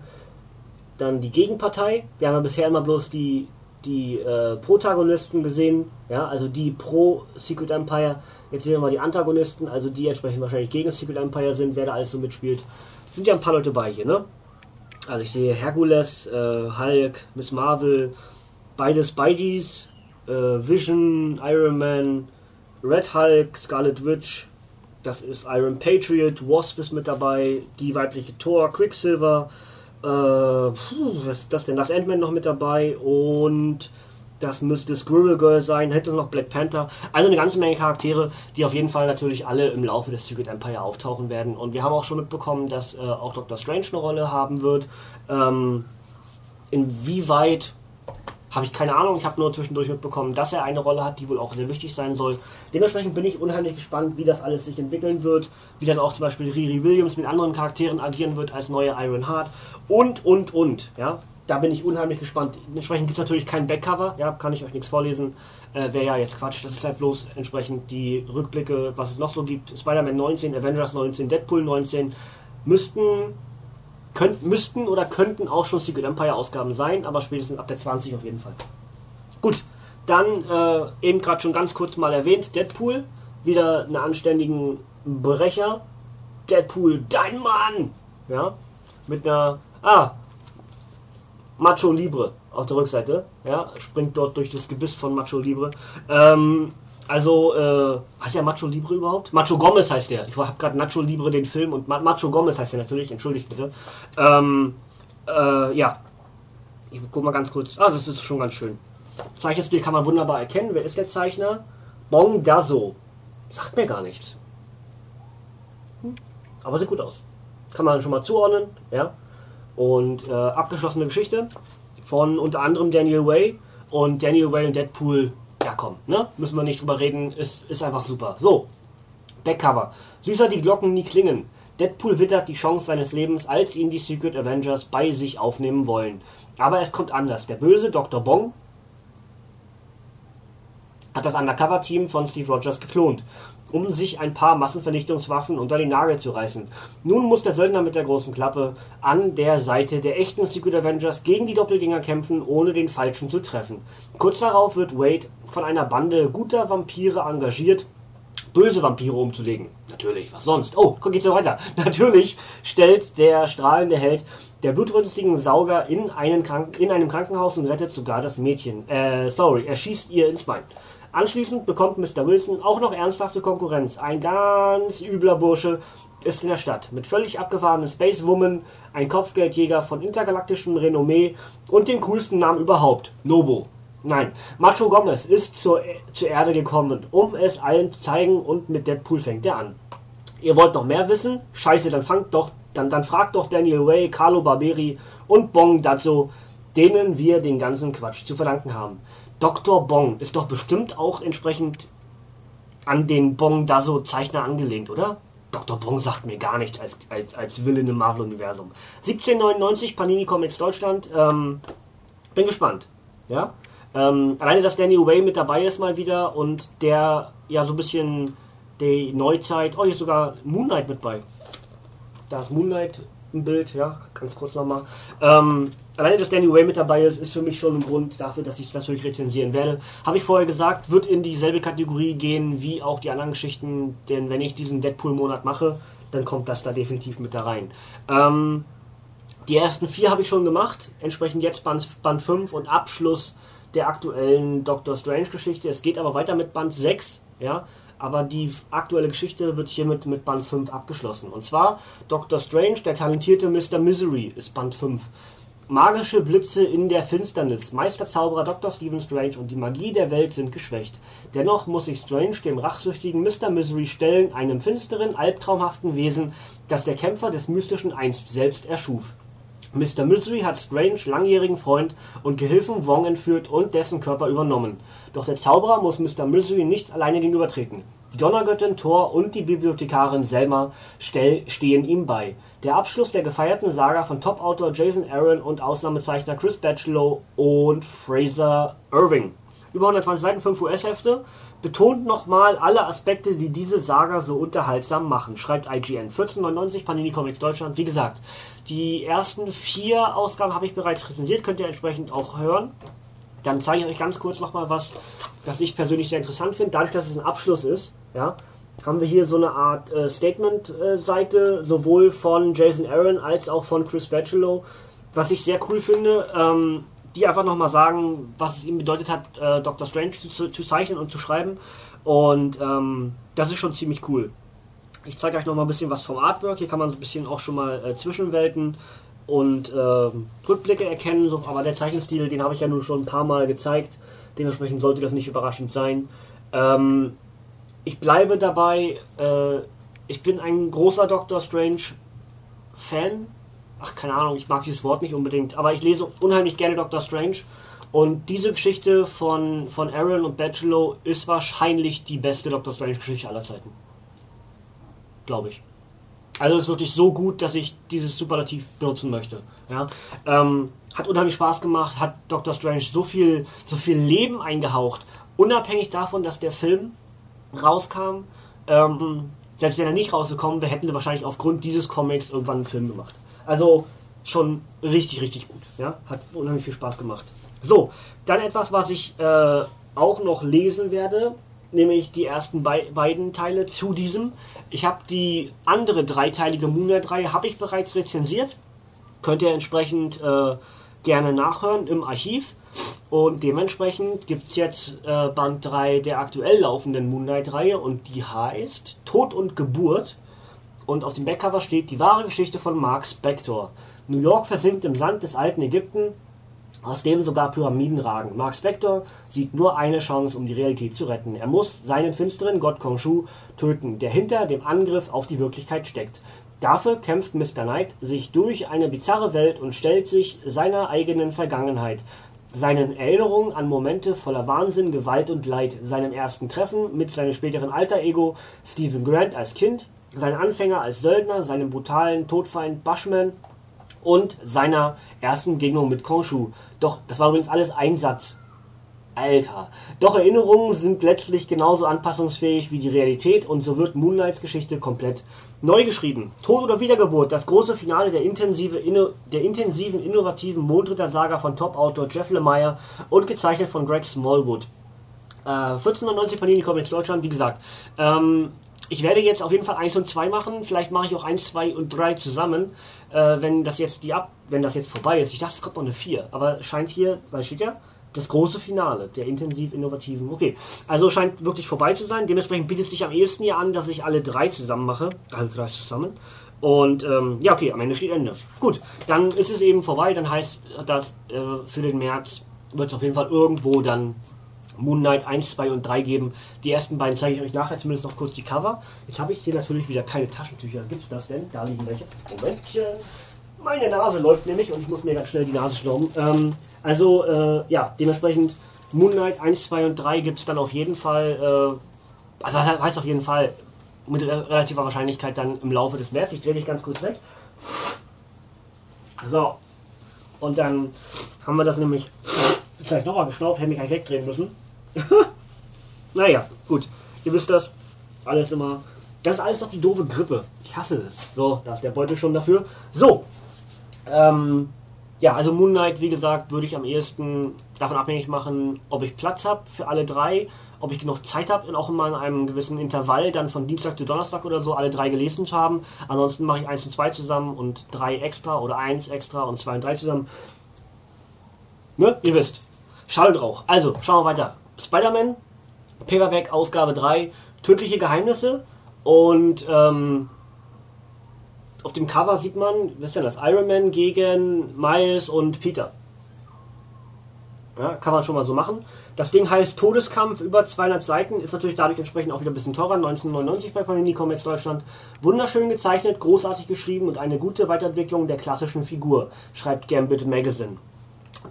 dann die Gegenpartei. Wir haben ja bisher immer bloß die, die äh, Protagonisten gesehen, ja, also die pro Secret Empire. Jetzt sehen wir mal die Antagonisten, also die entsprechend wahrscheinlich gegen Secret Empire sind, wer da alles so mitspielt. Sind ja ein paar Leute bei hier, ne? Also ich sehe Hercules, äh, Hulk, Miss Marvel, beide Spideys, äh, Vision, Iron Man, Red Hulk, Scarlet Witch, das ist Iron Patriot, Wasp ist mit dabei, die weibliche Thor, Quicksilver, äh, puh, was ist das denn? Das Ant-Man noch mit dabei und das müsste Squirrel Girl sein, hätte noch Black Panther. Also eine ganze Menge Charaktere, die auf jeden Fall natürlich alle im Laufe des Secret Empire auftauchen werden. Und wir haben auch schon mitbekommen, dass äh, auch Doctor Strange eine Rolle haben wird. Ähm, inwieweit habe ich keine Ahnung. Ich habe nur zwischendurch mitbekommen, dass er eine Rolle hat, die wohl auch sehr wichtig sein soll. Dementsprechend bin ich unheimlich gespannt, wie das alles sich entwickeln wird. Wie dann auch zum Beispiel Riri Williams mit anderen Charakteren agieren wird als neue Iron Heart. Und, und, und. Ja, da bin ich unheimlich gespannt. Entsprechend gibt es natürlich kein Backcover. Ja, kann ich euch nichts vorlesen. Äh, Wäre ja jetzt Quatsch. Das ist halt bloß entsprechend die Rückblicke, was es noch so gibt. Spider-Man 19, Avengers 19, Deadpool 19 müssten könnt, müssten oder könnten auch schon Secret Empire Ausgaben sein, aber spätestens ab der 20 auf jeden Fall. Gut, dann äh, eben gerade schon ganz kurz mal erwähnt, Deadpool, wieder einen anständigen Brecher. Deadpool, dein Mann! Ja, mit einer, ah, Macho Libre auf der Rückseite, ja, springt dort durch das Gebiss von Macho Libre. Ähm, also, äh, heißt der Macho Libre überhaupt? Macho Gomez heißt der. Ich habe gerade Nacho Libre den Film und Macho Gomez heißt der natürlich, entschuldigt bitte. Ähm, äh, ja. Ich guck mal ganz kurz. Ah, das ist schon ganz schön. Zeichenstil kann man wunderbar erkennen. Wer ist der Zeichner? Bong Dazo. Sagt mir gar nichts. Hm. Aber sieht gut aus. Kann man schon mal zuordnen, ja. Und äh, abgeschlossene Geschichte von unter anderem Daniel Way. Und Daniel Way und Deadpool, ja komm, ne? Müssen wir nicht drüber reden, ist, ist einfach super. So, Backcover. Süßer die Glocken nie klingen. Deadpool wittert die Chance seines Lebens, als ihn die Secret Avengers bei sich aufnehmen wollen. Aber es kommt anders. Der böse Dr. Bong hat das Undercover-Team von Steve Rogers geklont, um sich ein paar Massenvernichtungswaffen unter den Nagel zu reißen. Nun muss der Söldner mit der großen Klappe an der Seite der echten Secret Avengers gegen die Doppelgänger kämpfen, ohne den Falschen zu treffen. Kurz darauf wird Wade von einer Bande guter Vampire engagiert, böse Vampire umzulegen. Natürlich, was sonst? Oh, guck jetzt so weiter. (laughs) Natürlich stellt der strahlende Held der blutrünstigen Sauger in, in einem Krankenhaus und rettet sogar das Mädchen. Äh, sorry, er schießt ihr ins Bein. Anschließend bekommt Mr. Wilson auch noch ernsthafte Konkurrenz. Ein ganz übler Bursche ist in der Stadt. Mit völlig abgefahrenen Space Woman, ein Kopfgeldjäger von intergalaktischem Renommee und dem coolsten Namen überhaupt, Nobo. Nein, Macho Gomez ist zur, zur Erde gekommen, um es allen zu zeigen und mit Deadpool fängt er an. Ihr wollt noch mehr wissen? Scheiße, dann fangt doch, dann, dann fragt doch Daniel Way, Carlo Barberi und Bong Dazzo, denen wir den ganzen Quatsch zu verdanken haben. Dr. Bong ist doch bestimmt auch entsprechend an den Bong Dazo Zeichner angelehnt, oder? Dr. Bong sagt mir gar nichts als, als, als Villain im Marvel-Universum. 1799 Panini Comics Deutschland. Ähm, bin gespannt. Ja? Ähm, alleine, dass Danny Way mit dabei ist mal wieder und der ja so ein bisschen die Neuzeit. Oh, hier ist sogar Moonlight mit bei. Da ist Moonlight im Bild, ja, ganz kurz nochmal. Ähm, alleine, dass Danny Way mit dabei ist, ist für mich schon ein Grund dafür, dass ich es natürlich rezensieren werde. Habe ich vorher gesagt, wird in dieselbe Kategorie gehen wie auch die anderen Geschichten, denn wenn ich diesen Deadpool-Monat mache, dann kommt das da definitiv mit da rein. Ähm, die ersten vier habe ich schon gemacht, entsprechend jetzt Band, Band 5 und Abschluss der aktuellen Doctor Strange-Geschichte. Es geht aber weiter mit Band 6, ja. Aber die aktuelle Geschichte wird hiermit mit Band 5 abgeschlossen. Und zwar Doctor Strange, der talentierte Mr. Misery, ist Band 5. Magische Blitze in der Finsternis. Meisterzauberer Dr. Stephen Strange und die Magie der Welt sind geschwächt. Dennoch muss sich Strange dem rachsüchtigen Mr. Misery stellen, einem finsteren, albtraumhaften Wesen, das der Kämpfer des Mystischen einst selbst erschuf. Mr. Misery hat Strange langjährigen Freund und Gehilfen Wong entführt und dessen Körper übernommen. Doch der Zauberer muss Mr. Misery nicht alleine gegenübertreten. Die Donnergöttin Thor und die Bibliothekarin Selma stehen ihm bei. Der Abschluss der gefeierten Saga von Top-Autor Jason Aaron und Ausnahmezeichner Chris Batchelow und Fraser Irving. Über 120 Seiten, 5 US-Hefte betont nochmal alle Aspekte, die diese Saga so unterhaltsam machen, schreibt IGN. 1499 Panini Comics Deutschland. Wie gesagt, die ersten vier Ausgaben habe ich bereits rezensiert, könnt ihr entsprechend auch hören. Dann zeige ich euch ganz kurz nochmal was, was ich persönlich sehr interessant finde. Dadurch, dass es ein Abschluss ist, ja, haben wir hier so eine Art äh, Statement-Seite, sowohl von Jason Aaron als auch von Chris Batchelow, was ich sehr cool finde. Ähm, die einfach nochmal sagen, was es ihm bedeutet hat, äh, Doctor Strange zu, zu, zeichnen und zu schreiben. Und ähm, das ist schon ziemlich cool. Ich zeige euch nochmal ein bisschen was vom Artwork. Hier kann man so ein bisschen auch schon mal äh, Zwischenwelten und äh, Rückblicke erkennen. So, aber der Zeichenstil, den habe ich ja nun schon ein paar Mal gezeigt. Dementsprechend sollte das nicht überraschend sein. Ähm, ich bleibe dabei. Äh, ich bin ein großer Doctor Strange Fan ach keine Ahnung, ich mag dieses Wort nicht unbedingt, aber ich lese unheimlich gerne Doctor Strange. Und diese Geschichte von, von Aaron und Bachelor ist wahrscheinlich die beste Doctor Strange-Geschichte aller Zeiten. Glaube ich. Also ist wirklich so gut, dass ich dieses Superlativ benutzen möchte. Ja? Ähm, hat unheimlich Spaß gemacht, hat Doctor Strange so viel, so viel Leben eingehaucht. Unabhängig davon, dass der Film rauskam, ähm, selbst wenn er nicht rausgekommen wäre, hätten sie wahrscheinlich aufgrund dieses Comics irgendwann einen Film gemacht. Also schon richtig, richtig gut. Ja? Hat unheimlich viel Spaß gemacht. So, dann etwas, was ich äh, auch noch lesen werde, nämlich die ersten be beiden Teile zu diesem. Ich habe die andere dreiteilige Moonlight-Reihe habe ich bereits rezensiert. Könnt ihr entsprechend äh, gerne nachhören im Archiv. Und dementsprechend gibt es jetzt äh, Band 3 der aktuell laufenden Moonlight-Reihe und die heißt Tod und Geburt und auf dem Backcover steht die wahre Geschichte von Mark Spector. New York versinkt im Sand des alten Ägypten. aus dem sogar Pyramiden ragen. Mark Spector sieht nur eine Chance, um die Realität zu retten. Er muss seinen finsteren Gott Khonshu töten, der hinter dem Angriff auf die Wirklichkeit steckt. Dafür kämpft Mr. Knight sich durch eine bizarre Welt und stellt sich seiner eigenen Vergangenheit, seinen Erinnerungen an Momente voller Wahnsinn, Gewalt und Leid, seinem ersten Treffen mit seinem späteren Alter-Ego Stephen Grant als Kind, seinen Anfänger als Söldner, seinem brutalen Todfeind Bushman und seiner ersten Begegnung mit Khonshu. Doch, das war übrigens alles ein Satz. Alter. Doch Erinnerungen sind letztlich genauso anpassungsfähig wie die Realität und so wird Moonlights Geschichte komplett neu geschrieben. Tod oder Wiedergeburt, das große Finale der, intensive, der intensiven, innovativen Mondritter-Saga von Top-Autor Jeff Lemire und gezeichnet von Greg Smallwood. Äh, 1490 Panini Comics Deutschland, wie gesagt. Ähm, ich werde jetzt auf jeden Fall 1 und 2 machen. Vielleicht mache ich auch 1, 2 und 3 zusammen, äh, wenn das jetzt die ab, wenn das jetzt vorbei ist. Ich dachte, es kommt noch eine 4, aber scheint hier, weil steht ja, das große Finale der intensiv innovativen. Okay, also scheint wirklich vorbei zu sein. Dementsprechend bietet sich am ehesten hier an, dass ich alle drei zusammen mache. Alle drei zusammen. Und ähm, ja, okay, am Ende steht Ende. Gut, dann ist es eben vorbei. Dann heißt das, äh, für den März wird es auf jeden Fall irgendwo dann Moon Knight 1, 2 und 3 geben. Die ersten beiden zeige ich euch nachher zumindest noch kurz die Cover. Jetzt habe ich hier natürlich wieder keine Taschentücher. Gibt es das denn? Da liegen welche. Momentchen. Meine Nase läuft nämlich und ich muss mir ganz schnell die Nase schnauben. Ähm, also, äh, ja, dementsprechend Moon Knight 1, 2 und 3 gibt es dann auf jeden Fall, äh, also das heißt auf jeden Fall, mit relativer Wahrscheinlichkeit dann im Laufe des März. Ich drehe dich ganz kurz weg. So. Und dann haben wir das nämlich vielleicht nochmal geschnaubt, hätte ich eigentlich wegdrehen müssen. (laughs) naja, gut. Ihr wisst das. Alles immer. Das ist alles noch die doofe Grippe. Ich hasse es. So, da ist der Beutel schon dafür. So. Ähm, ja, also Moon Knight, wie gesagt, würde ich am ehesten davon abhängig machen, ob ich Platz habe für alle drei, ob ich genug Zeit habe und auch immer in einem gewissen Intervall dann von Dienstag zu Donnerstag oder so alle drei gelesen zu haben. Ansonsten mache ich eins und zwei zusammen und drei extra oder eins extra und zwei und drei zusammen. Ne? Ihr wisst. Schall und Rauch. Also, schauen wir weiter. Spider-Man, Paperback, Ausgabe 3, Tödliche Geheimnisse und ähm, auf dem Cover sieht man, was ist denn das? Iron Man gegen Miles und Peter. Ja, kann man schon mal so machen. Das Ding heißt Todeskampf, über 200 Seiten, ist natürlich dadurch entsprechend auch wieder ein bisschen teurer, 1999 bei Panini Comics Deutschland. Wunderschön gezeichnet, großartig geschrieben und eine gute Weiterentwicklung der klassischen Figur, schreibt Gambit Magazine.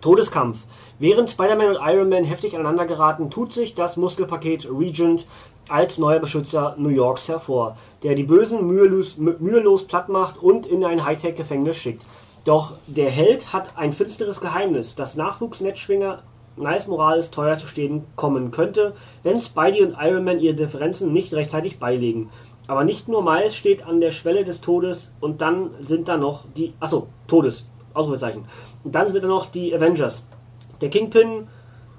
Todeskampf. Während Spider-Man und Iron Man heftig aneinander geraten, tut sich das Muskelpaket Regent als neuer Beschützer New Yorks hervor, der die Bösen mühelos, mühelos platt macht und in ein Hightech-Gefängnis schickt. Doch der Held hat ein finsteres Geheimnis, das Nachwuchsnetzschwinger Nice Morales teuer zu stehen kommen könnte, wenn Spidey und Iron Man ihre Differenzen nicht rechtzeitig beilegen. Aber nicht nur Miles steht an der Schwelle des Todes und dann sind da noch die. Achso, Todes. Ausrufezeichen. Und dann sind da noch die Avengers. Der Kingpin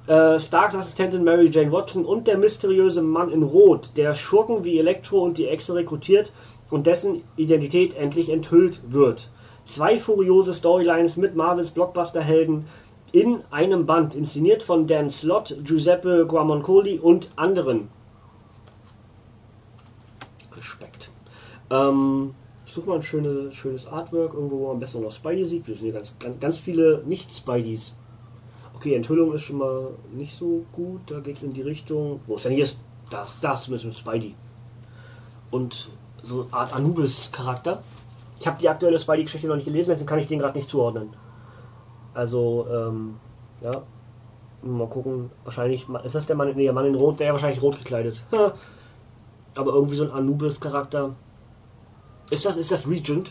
äh, Starks Assistentin Mary Jane Watson und der mysteriöse Mann in Rot, der Schurken wie Elektro und die Echse rekrutiert und dessen Identität endlich enthüllt wird. Zwei furiose Storylines mit Marvels Blockbuster-Helden in einem Band, inszeniert von Dan Slott, Giuseppe Guamoncoli und anderen. Respekt. Ähm, ich suche mal ein schönes, schönes Artwork, irgendwo, wo man besser noch Spidey sieht. Wir sind hier ganz, ganz, ganz viele Nicht-Spideys. Okay, Enthüllung ist schon mal nicht so gut. Da geht es in die Richtung. Wo ist denn hier? Das, das mit Spidey. Und so eine Art Anubis-Charakter. Ich habe die aktuelle Spidey-Geschichte noch nicht gelesen, deswegen kann ich den gerade nicht zuordnen. Also, ähm, ja. Mal gucken. Wahrscheinlich ist das der Mann. Nee, der Mann in Rot wäre wahrscheinlich rot gekleidet. (laughs) Aber irgendwie so ein Anubis-Charakter. Ist das, ist das Regent?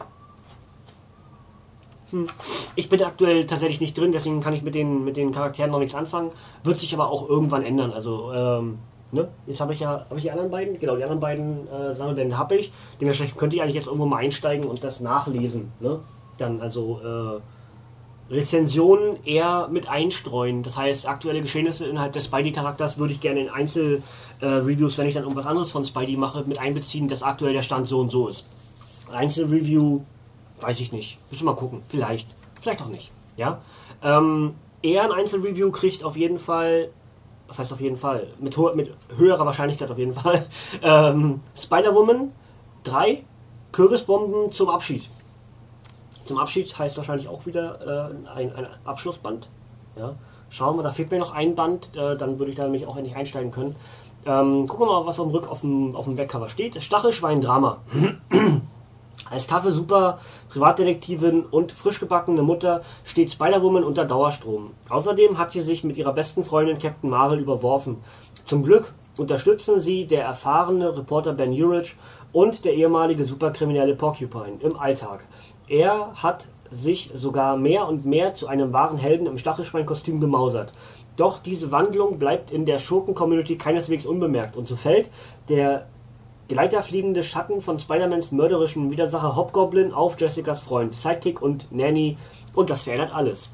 Hm. Ich bin aktuell tatsächlich nicht drin, deswegen kann ich mit den, mit den Charakteren noch nichts anfangen. Wird sich aber auch irgendwann ändern. Also, ähm, ne? Jetzt habe ich ja, habe ich die anderen beiden? Genau, die anderen beiden äh, Sammelbände habe ich. Dementsprechend könnte ich eigentlich jetzt irgendwo mal einsteigen und das nachlesen. Ne? Dann also äh, Rezensionen eher mit einstreuen. Das heißt, aktuelle Geschehnisse innerhalb des Spidey-Charakters würde ich gerne in Einzel-Reviews, äh, wenn ich dann irgendwas anderes von Spidey mache, mit einbeziehen, dass aktuell der Stand so und so ist. Einzelreview Weiß ich nicht. Müssen wir mal gucken. Vielleicht. Vielleicht auch nicht. Ja. Ähm, eher ein Einzelreview kriegt auf jeden Fall. Was heißt auf jeden Fall? Mit, ho mit höherer Wahrscheinlichkeit auf jeden Fall. (laughs) Ähm, Spider-Woman 3 Kürbisbomben zum Abschied. Zum Abschied heißt wahrscheinlich auch wieder äh, ein, ein Abschlussband. Ja? Schauen wir, da fehlt mir noch ein Band, äh, dann würde ich da nämlich auch endlich einsteigen können. Ähm, gucken wir mal, was am Rück auf dem, auf dem Backcover steht. Stachelschwein-Drama. (clears throat) Als taffe Super, Privatdetektivin und frisch gebackene Mutter steht Spider-Woman unter Dauerstrom. Außerdem hat sie sich mit ihrer besten Freundin Captain Marvel überworfen. Zum Glück unterstützen sie der erfahrene Reporter Ben Urich und der ehemalige Superkriminelle Porcupine im Alltag. Er hat sich sogar mehr und mehr zu einem wahren Helden im Stachelschweinkostüm gemausert. Doch diese Wandlung bleibt in der Schurken-Community keineswegs unbemerkt und so fällt der gleiterfliegende Schatten von Spider-Mans mörderischen Widersacher Hobgoblin auf Jessicas Freund, Sidekick und Nanny und das verändert alles.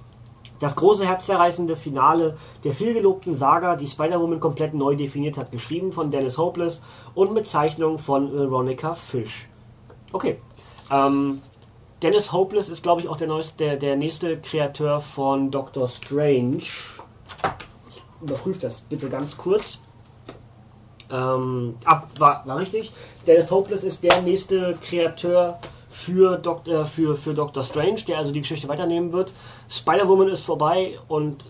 Das große herzzerreißende Finale der vielgelobten Saga, die Spider-Woman komplett neu definiert hat, geschrieben von Dennis Hopeless und mit Zeichnung von Veronica Fish. Okay. Ähm, Dennis Hopeless ist, glaube ich, auch der, neueste, der, der nächste Kreateur von Doctor Strange. Ich überprüfe das bitte ganz kurz. Ähm, ab, war, war richtig. Dennis Hopeless ist der nächste Kreateur für, Dok äh, für, für Doctor Strange, der also die Geschichte weiternehmen wird. Spider-Woman ist vorbei und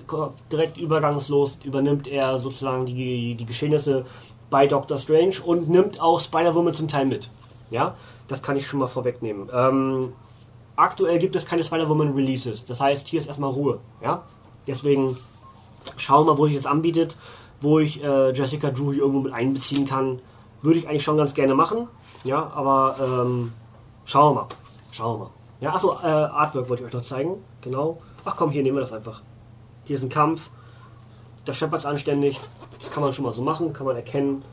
direkt übergangslos übernimmt er sozusagen die, die Geschehnisse bei Doctor Strange und nimmt auch Spider-Woman zum Teil mit. Ja, das kann ich schon mal vorwegnehmen. Ähm, aktuell gibt es keine Spider-Woman Releases. Das heißt, hier ist erstmal Ruhe. Ja, deswegen schauen wir mal, wo sich das anbietet wo ich äh, Jessica Drew hier irgendwo mit einbeziehen kann. Würde ich eigentlich schon ganz gerne machen. Ja, aber ähm, schauen wir mal. Schauen wir mal. Ja, achso, äh, Artwork wollte ich euch noch zeigen. Genau. Ach komm, hier nehmen wir das einfach. Hier ist ein Kampf. Da scheppert es anständig. Das kann man schon mal so machen. Kann man erkennen,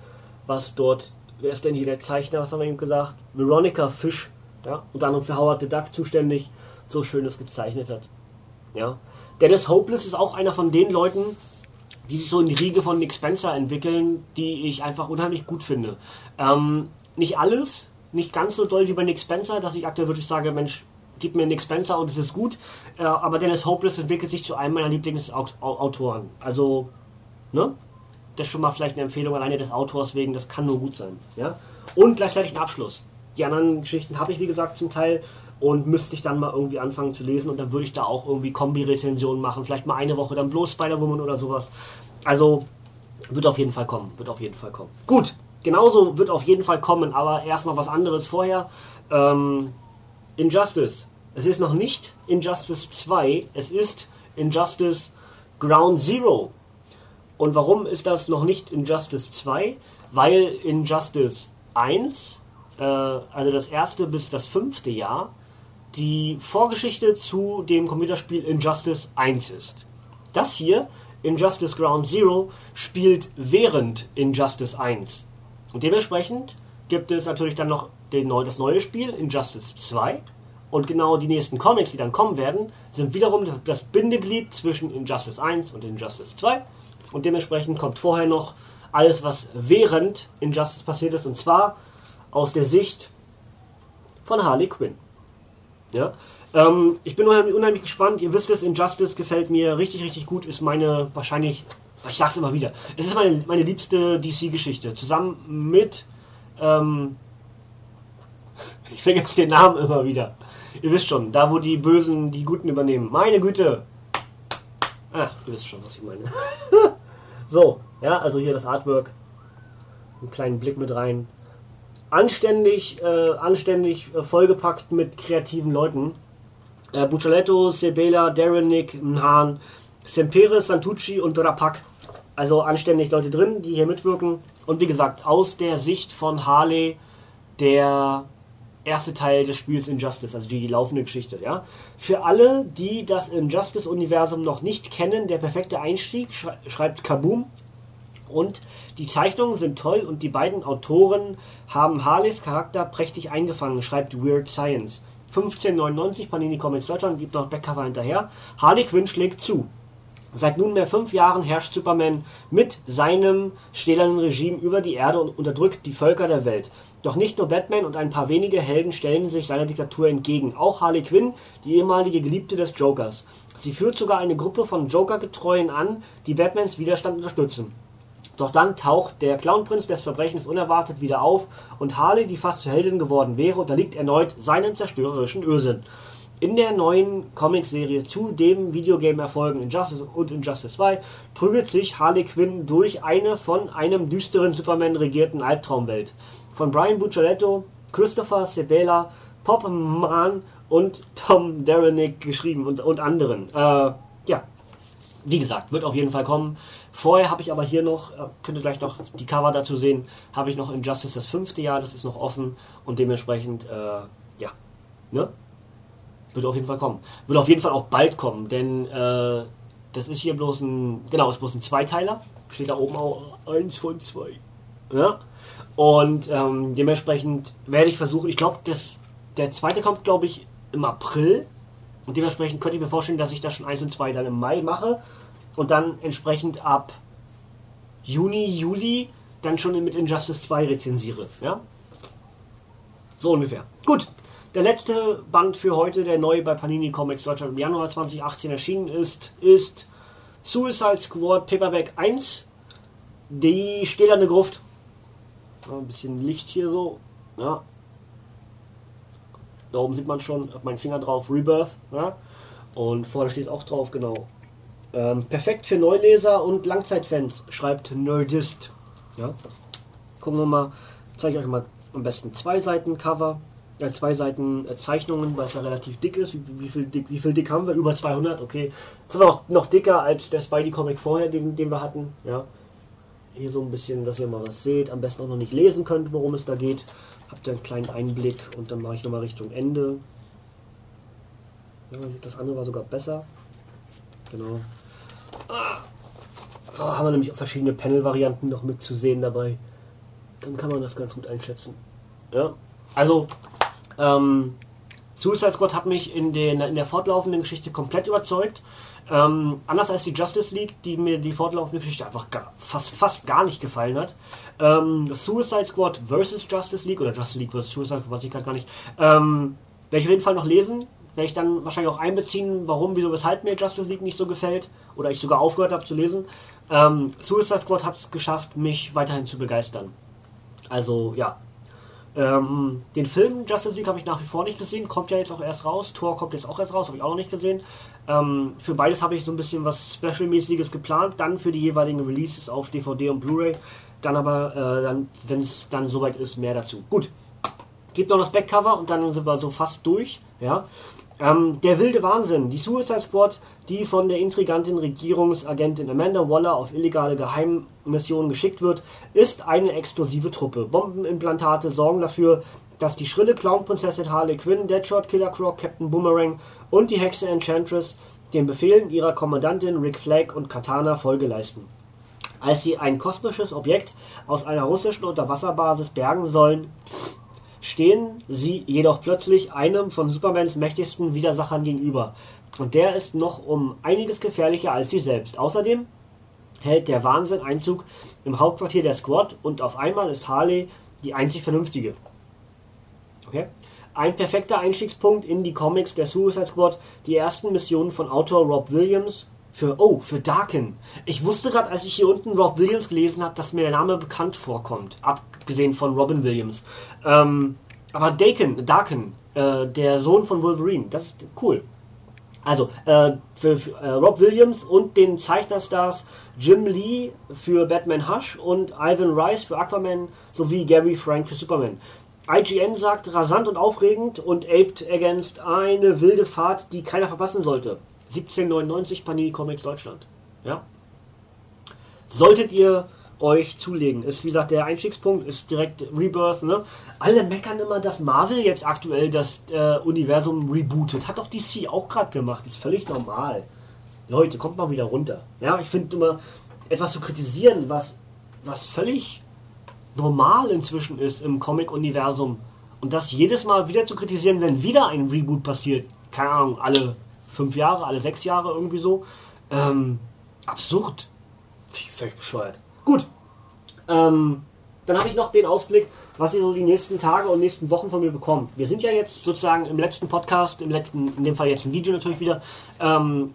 was dort. Wer ist denn hier der Zeichner? Was haben wir ihm gesagt? Veronica Fish. Ja, unter anderem für Howard the Duck zuständig. So schön das gezeichnet hat. Ja. Dennis Hopeless ist auch einer von den Leuten, die sich so in die Riege von Nick Spencer entwickeln, die ich einfach unheimlich gut finde. Ähm, nicht alles, nicht ganz so doll wie bei Nick Spencer, dass ich aktuell wirklich sage, Mensch, gib mir Nick Spencer und es ist gut. Äh, aber Dennis Hopeless entwickelt sich zu einem meiner Lieblingsautoren. Also, ne? Das ist schon mal vielleicht eine Empfehlung alleine des Autors wegen, das kann nur gut sein. Ja? Und gleichzeitig ein Abschluss. Die anderen Geschichten habe ich, wie gesagt, zum Teil und müsste ich dann mal irgendwie anfangen zu lesen und dann würde ich da auch irgendwie Kombi-Rezensionen machen. Vielleicht mal eine Woche dann bloß Spider-Woman oder sowas. Also wird auf jeden Fall kommen. Wird auf jeden Fall kommen. Gut, genauso wird auf jeden Fall kommen, aber erst noch was anderes vorher. Ähm, Injustice. Es ist noch nicht Injustice 2, es ist Injustice Ground Zero. Und warum ist das noch nicht Injustice 2? Weil Injustice 1, äh, also das erste bis das fünfte Jahr, die Vorgeschichte zu dem Computerspiel Injustice 1 ist. Das hier Injustice Ground Zero spielt während Injustice 1. Und dementsprechend gibt es natürlich dann noch den, das neue Spiel Injustice 2. Und genau die nächsten Comics, die dann kommen werden, sind wiederum das Bindeglied zwischen Injustice 1 und Injustice 2. Und dementsprechend kommt vorher noch alles, was während Injustice passiert ist, und zwar aus der Sicht von Harley Quinn. Ja? Ähm, ich bin unheimlich, unheimlich, gespannt. Ihr wisst es, Injustice gefällt mir richtig, richtig gut. Ist meine wahrscheinlich, ich sag's immer wieder, es ist meine, meine liebste DC-Geschichte. Zusammen mit, ähm, (laughs) ich vergesse den Namen immer wieder. Ihr wisst schon, da wo die Bösen die Guten übernehmen. Meine Güte! Ah, ihr wisst schon, was ich meine. (laughs) so, ja, also hier das Artwork. Einen kleinen Blick mit rein. Anständig, äh, anständig äh, vollgepackt mit kreativen Leuten. Äh, Buccialetto, Sebela, Darenick, Mhan, Sempere, Santucci und Rapak. Also anständig Leute drin, die hier mitwirken. Und wie gesagt, aus der Sicht von Harley, der erste Teil des Spiels Injustice, also die, die laufende Geschichte. Ja? Für alle, die das Injustice-Universum noch nicht kennen, der perfekte Einstieg, schreibt Kaboom. Und die Zeichnungen sind toll und die beiden Autoren haben Harleys Charakter prächtig eingefangen, schreibt Weird Science. 1599 Panini Comics Deutschland gibt noch Backcover hinterher. Harley Quinn schlägt zu. Seit nunmehr fünf Jahren herrscht Superman mit seinem stählernen Regime über die Erde und unterdrückt die Völker der Welt. Doch nicht nur Batman und ein paar wenige Helden stellen sich seiner Diktatur entgegen. Auch Harley Quinn, die ehemalige Geliebte des Jokers. Sie führt sogar eine Gruppe von Joker-Getreuen an, die Batmans Widerstand unterstützen. Doch dann taucht der Clownprinz des Verbrechens unerwartet wieder auf und Harley, die fast zur Heldin geworden wäre, unterliegt erneut seinem zerstörerischen Ösinn. in der neuen Comicserie zu dem Videogame-Erfolgen Injustice und Injustice 2 prügelt sich Harley Quinn durch eine von einem düsteren Superman regierten Albtraumwelt. Von Brian Buccialetto, Christopher Sebela, Pop Mann und Tom Derenick geschrieben und, und anderen. Äh, ja, wie gesagt, wird auf jeden Fall kommen. Vorher habe ich aber hier noch, äh, könnt ihr gleich noch die Cover dazu sehen, habe ich noch Injustice das fünfte Jahr, das ist noch offen und dementsprechend, äh, ja, ne? Wird auf jeden Fall kommen. Wird auf jeden Fall auch bald kommen, denn äh, das ist hier bloß ein, genau, ist bloß ein Zweiteiler. Steht da oben auch eins von zwei. Ja? Und ähm, dementsprechend werde ich versuchen, ich glaube, der zweite kommt, glaube ich, im April. Und dementsprechend könnte ich mir vorstellen, dass ich das schon eins und zwei dann im Mai mache. Und dann entsprechend ab Juni, Juli dann schon mit Injustice 2 rezensiere. Ja? So ungefähr. Gut. Der letzte Band für heute, der neu bei Panini Comics Deutschland im Januar 2018 erschienen ist, ist Suicide Squad Paperback 1. Die stählerne Gruft. Ein bisschen Licht hier so. Ja. Da oben sieht man schon mein Finger drauf, Rebirth. Ja. Und vorne steht auch drauf, genau. Ähm, perfekt für Neuleser und Langzeitfans, schreibt Nerdist. Ja. Gucken wir mal, zeige ich euch mal am besten zwei Seiten Cover äh, zwei Seiten äh, Zeichnungen, weil es ja relativ dick ist. Wie, wie, viel dick, wie viel dick haben wir? Über 200, okay. Das ist aber noch, noch dicker als der Spidey-Comic vorher, den, den wir hatten. Ja. Hier so ein bisschen, dass ihr mal was seht. Am besten auch noch nicht lesen könnt, worum es da geht. Habt ihr einen kleinen Einblick und dann mache ich nochmal Richtung Ende. Ja, das andere war sogar besser. Genau. So haben wir nämlich auch verschiedene Panel-Varianten noch mit zu sehen dabei. Dann kann man das ganz gut einschätzen. Ja, also ähm, Suicide Squad hat mich in, den, in der fortlaufenden Geschichte komplett überzeugt. Ähm, anders als die Justice League, die mir die fortlaufende Geschichte einfach gar, fast, fast gar nicht gefallen hat. Ähm, Suicide Squad versus Justice League oder Justice League versus Suicide Squad, weiß ich gerade gar nicht. Ähm, werde ich auf jeden Fall noch lesen. Werde ich dann wahrscheinlich auch einbeziehen, warum, wieso, weshalb mir Justice League nicht so gefällt. Oder ich sogar aufgehört habe zu lesen. Ähm, Suicide Squad hat es geschafft, mich weiterhin zu begeistern. Also ja, ähm, den Film Justice League habe ich nach wie vor nicht gesehen, kommt ja jetzt auch erst raus. Thor kommt jetzt auch erst raus, habe ich auch noch nicht gesehen. Ähm, für beides habe ich so ein bisschen was Special-mäßiges geplant, dann für die jeweiligen Releases auf DVD und Blu-ray. Dann aber, äh, dann, wenn es dann soweit ist, mehr dazu. Gut, gibt noch das Backcover und dann sind wir so fast durch. Ja. Ähm, der wilde Wahnsinn. Die Suicide Squad, die von der intriganten Regierungsagentin Amanda Waller auf illegale Geheimmissionen geschickt wird, ist eine explosive Truppe. Bombenimplantate sorgen dafür, dass die schrille Clownprinzessin Harley Quinn, Deadshot, Killer Croc, Captain Boomerang und die Hexe Enchantress den Befehlen ihrer Kommandantin Rick Flag und Katana Folge leisten. Als sie ein kosmisches Objekt aus einer russischen Unterwasserbasis bergen sollen, stehen sie jedoch plötzlich einem von Supermans mächtigsten Widersachern gegenüber. Und der ist noch um einiges gefährlicher als sie selbst. Außerdem hält der Wahnsinn Einzug im Hauptquartier der Squad und auf einmal ist Harley die einzig vernünftige. Okay? Ein perfekter Einstiegspunkt in die Comics der Suicide Squad, die ersten Missionen von Autor Rob Williams für, oh, für Darken. Ich wusste gerade, als ich hier unten Rob Williams gelesen habe, dass mir der Name bekannt vorkommt. Abgesehen von Robin Williams. Ähm, aber Daken, Darken, äh, der Sohn von Wolverine, das ist cool. Also, äh, für, für äh, Rob Williams und den Zeichnerstars Jim Lee für Batman Hush und Ivan Rice für Aquaman sowie Gary Frank für Superman. IGN sagt rasant und aufregend und aped against eine wilde Fahrt, die keiner verpassen sollte. 1799 Panini Comics Deutschland. Ja? Solltet ihr euch zulegen. Ist wie gesagt der Einstiegspunkt, ist direkt Rebirth. Ne? Alle meckern immer, dass Marvel jetzt aktuell das äh, Universum rebootet. Hat doch DC auch gerade gemacht. Ist völlig normal. Leute, kommt mal wieder runter. Ja, ich finde immer etwas zu kritisieren, was, was völlig normal inzwischen ist im Comic-Universum. Und das jedes Mal wieder zu kritisieren, wenn wieder ein Reboot passiert. Keine Ahnung, alle fünf Jahre, alle sechs Jahre irgendwie so. Ähm, absurd. Völlig bescheuert. Gut. Ähm, dann habe ich noch den Ausblick, was ihr so die nächsten Tage und nächsten Wochen von mir bekommt. Wir sind ja jetzt sozusagen im letzten Podcast, im letzten, in dem Fall jetzt ein Video natürlich wieder, ähm,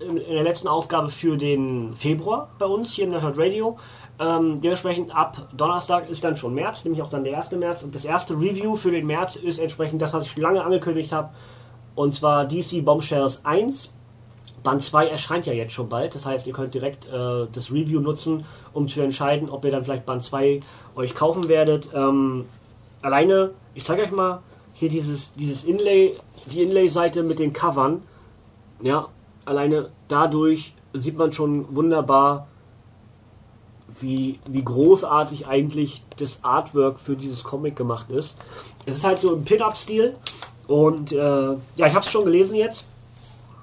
in der letzten Ausgabe für den Februar bei uns hier in der Herd Radio. Ähm, dementsprechend ab Donnerstag ist dann schon März, nämlich auch dann der 1. März. Und das erste Review für den März ist entsprechend das, was ich schon lange angekündigt habe Und zwar DC Bombshells 1. Band 2 erscheint ja jetzt schon bald. Das heißt, ihr könnt direkt äh, das Review nutzen, um zu entscheiden, ob ihr dann vielleicht Band 2 euch kaufen werdet. Ähm, alleine, ich zeige euch mal hier dieses, dieses Inlay, die Inlay-Seite mit den Covern. Ja, alleine dadurch sieht man schon wunderbar, wie, wie großartig eigentlich das Artwork für dieses Comic gemacht ist. Es ist halt so im Pin-Up-Stil und äh, ja, ich habe es schon gelesen jetzt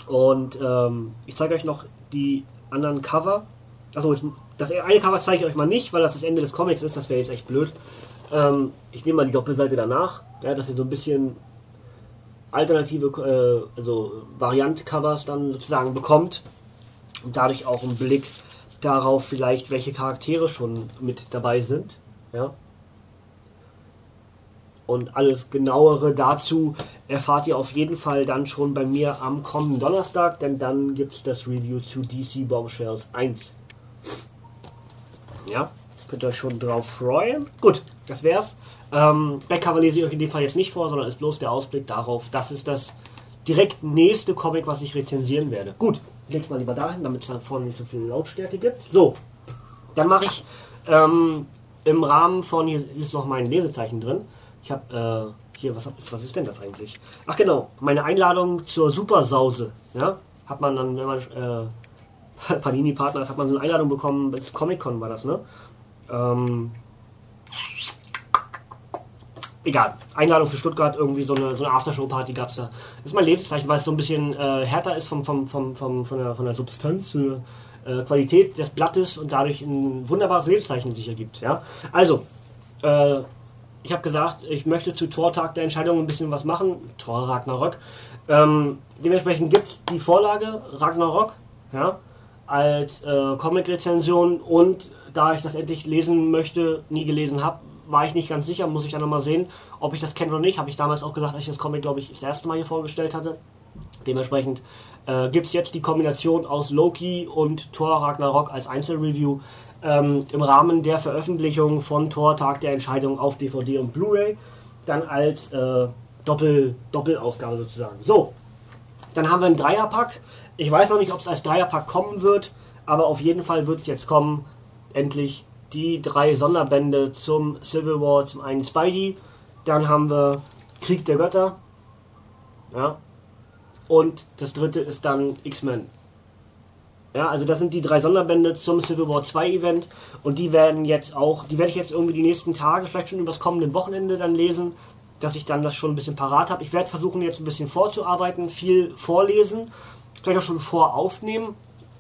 und ähm, ich zeige euch noch die anderen Cover. Achso, das eine Cover zeige ich euch mal nicht, weil das das Ende des Comics ist, das wäre jetzt echt blöd. Ähm, ich nehme mal die Doppelseite danach, ja, dass ihr so ein bisschen alternative, äh, also Variant-Covers dann sozusagen bekommt und dadurch auch einen Blick darauf vielleicht, welche Charaktere schon mit dabei sind. Ja. Und alles genauere dazu erfahrt ihr auf jeden Fall dann schon bei mir am kommenden Donnerstag, denn dann gibt es das Review zu DC Bombshells 1. Ja, könnt ihr euch schon drauf freuen. Gut, das wär's. Ähm, Backcover lese ich euch in dem Fall jetzt nicht vor, sondern ist bloß der Ausblick darauf. Das ist das direkt nächste Comic, was ich rezensieren werde. Gut, ich mal lieber dahin, damit es da vorne nicht so viel Lautstärke gibt. So, dann mache ich ähm, im Rahmen von, hier ist noch mein Lesezeichen drin. Ich habe, äh, hier, was, was ist denn das eigentlich? Ach genau, meine Einladung zur Supersause. Ja, hat man dann, wenn man äh, (laughs) Panini-Partner ist, hat man so eine Einladung bekommen, bis Comic-Con war das, ne? Ähm, egal, Einladung für Stuttgart, irgendwie so eine, so eine Aftershow-Party gab es da. Das ist mein Lesezeichen, weil es so ein bisschen äh, härter ist vom, vom, vom, vom, von, der, von der Substanz, äh, Qualität des Blattes und dadurch ein wunderbares Lesezeichen sich ergibt. Ja? Also, äh, ich habe gesagt, ich möchte zu Tortag der Entscheidung ein bisschen was machen. Tor Ragnarok. Ähm, dementsprechend gibt es die Vorlage Ragnarok ja, als äh, Comic-Rezension und da ich das endlich lesen möchte, nie gelesen habe, war ich nicht ganz sicher, muss ich dann nochmal sehen, ob ich das kenne oder nicht. Habe ich damals auch gesagt, als ich das Comic, glaube ich, das erste Mal hier vorgestellt hatte. Dementsprechend äh, gibt es jetzt die Kombination aus Loki und Thor Ragnarok als Einzelreview ähm, im Rahmen der Veröffentlichung von Thor Tag der Entscheidung auf DVD und Blu-ray. Dann als äh, Doppel, Doppelausgabe sozusagen. So, dann haben wir einen Dreierpack. Ich weiß noch nicht, ob es als Dreierpack kommen wird, aber auf jeden Fall wird es jetzt kommen. Endlich die drei Sonderbände zum Civil War, zum einen Spidey, dann haben wir Krieg der Götter, ja, und das dritte ist dann X-Men. Ja, also das sind die drei Sonderbände zum Civil War 2 Event und die werden jetzt auch, die werde ich jetzt irgendwie die nächsten Tage, vielleicht schon übers kommende Wochenende dann lesen, dass ich dann das schon ein bisschen parat habe. Ich werde versuchen jetzt ein bisschen vorzuarbeiten, viel vorlesen, vielleicht auch schon voraufnehmen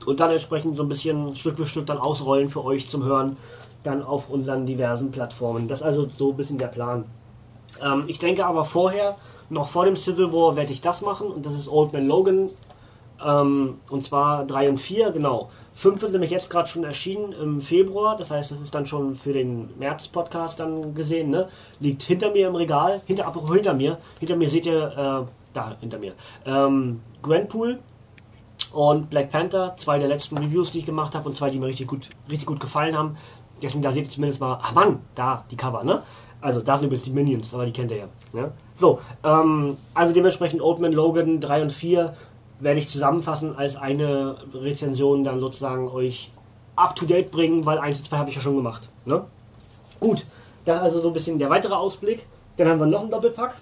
und dann entsprechend so ein bisschen Stück für Stück dann ausrollen für euch zum Hören dann auf unseren diversen Plattformen. Das ist also so ein bisschen der Plan. Ähm, ich denke aber vorher, noch vor dem Civil War, werde ich das machen und das ist Old Man Logan. Ähm, und zwar 3 und 4, genau. 5 ist nämlich jetzt gerade schon erschienen im Februar, das heißt, das ist dann schon für den März-Podcast dann gesehen, ne? Liegt hinter mir im Regal, hinter, hinter mir, hinter mir seht ihr, äh, da, hinter mir, ähm, Gwenpool, und Black Panther, zwei der letzten Reviews, die ich gemacht habe und zwei, die mir richtig gut, richtig gut gefallen haben. Deswegen, da seht ihr zumindest mal, ach Mann, da die Cover, ne? Also, da sind übrigens die Minions, aber die kennt ihr ja. Ne? So, ähm, also dementsprechend Old Man Logan 3 und 4 werde ich zusammenfassen als eine Rezension dann sozusagen euch up to date bringen, weil 1 und 2 habe ich ja schon gemacht. Ne? Gut, das ist also so ein bisschen der weitere Ausblick. Dann haben wir noch einen Doppelpack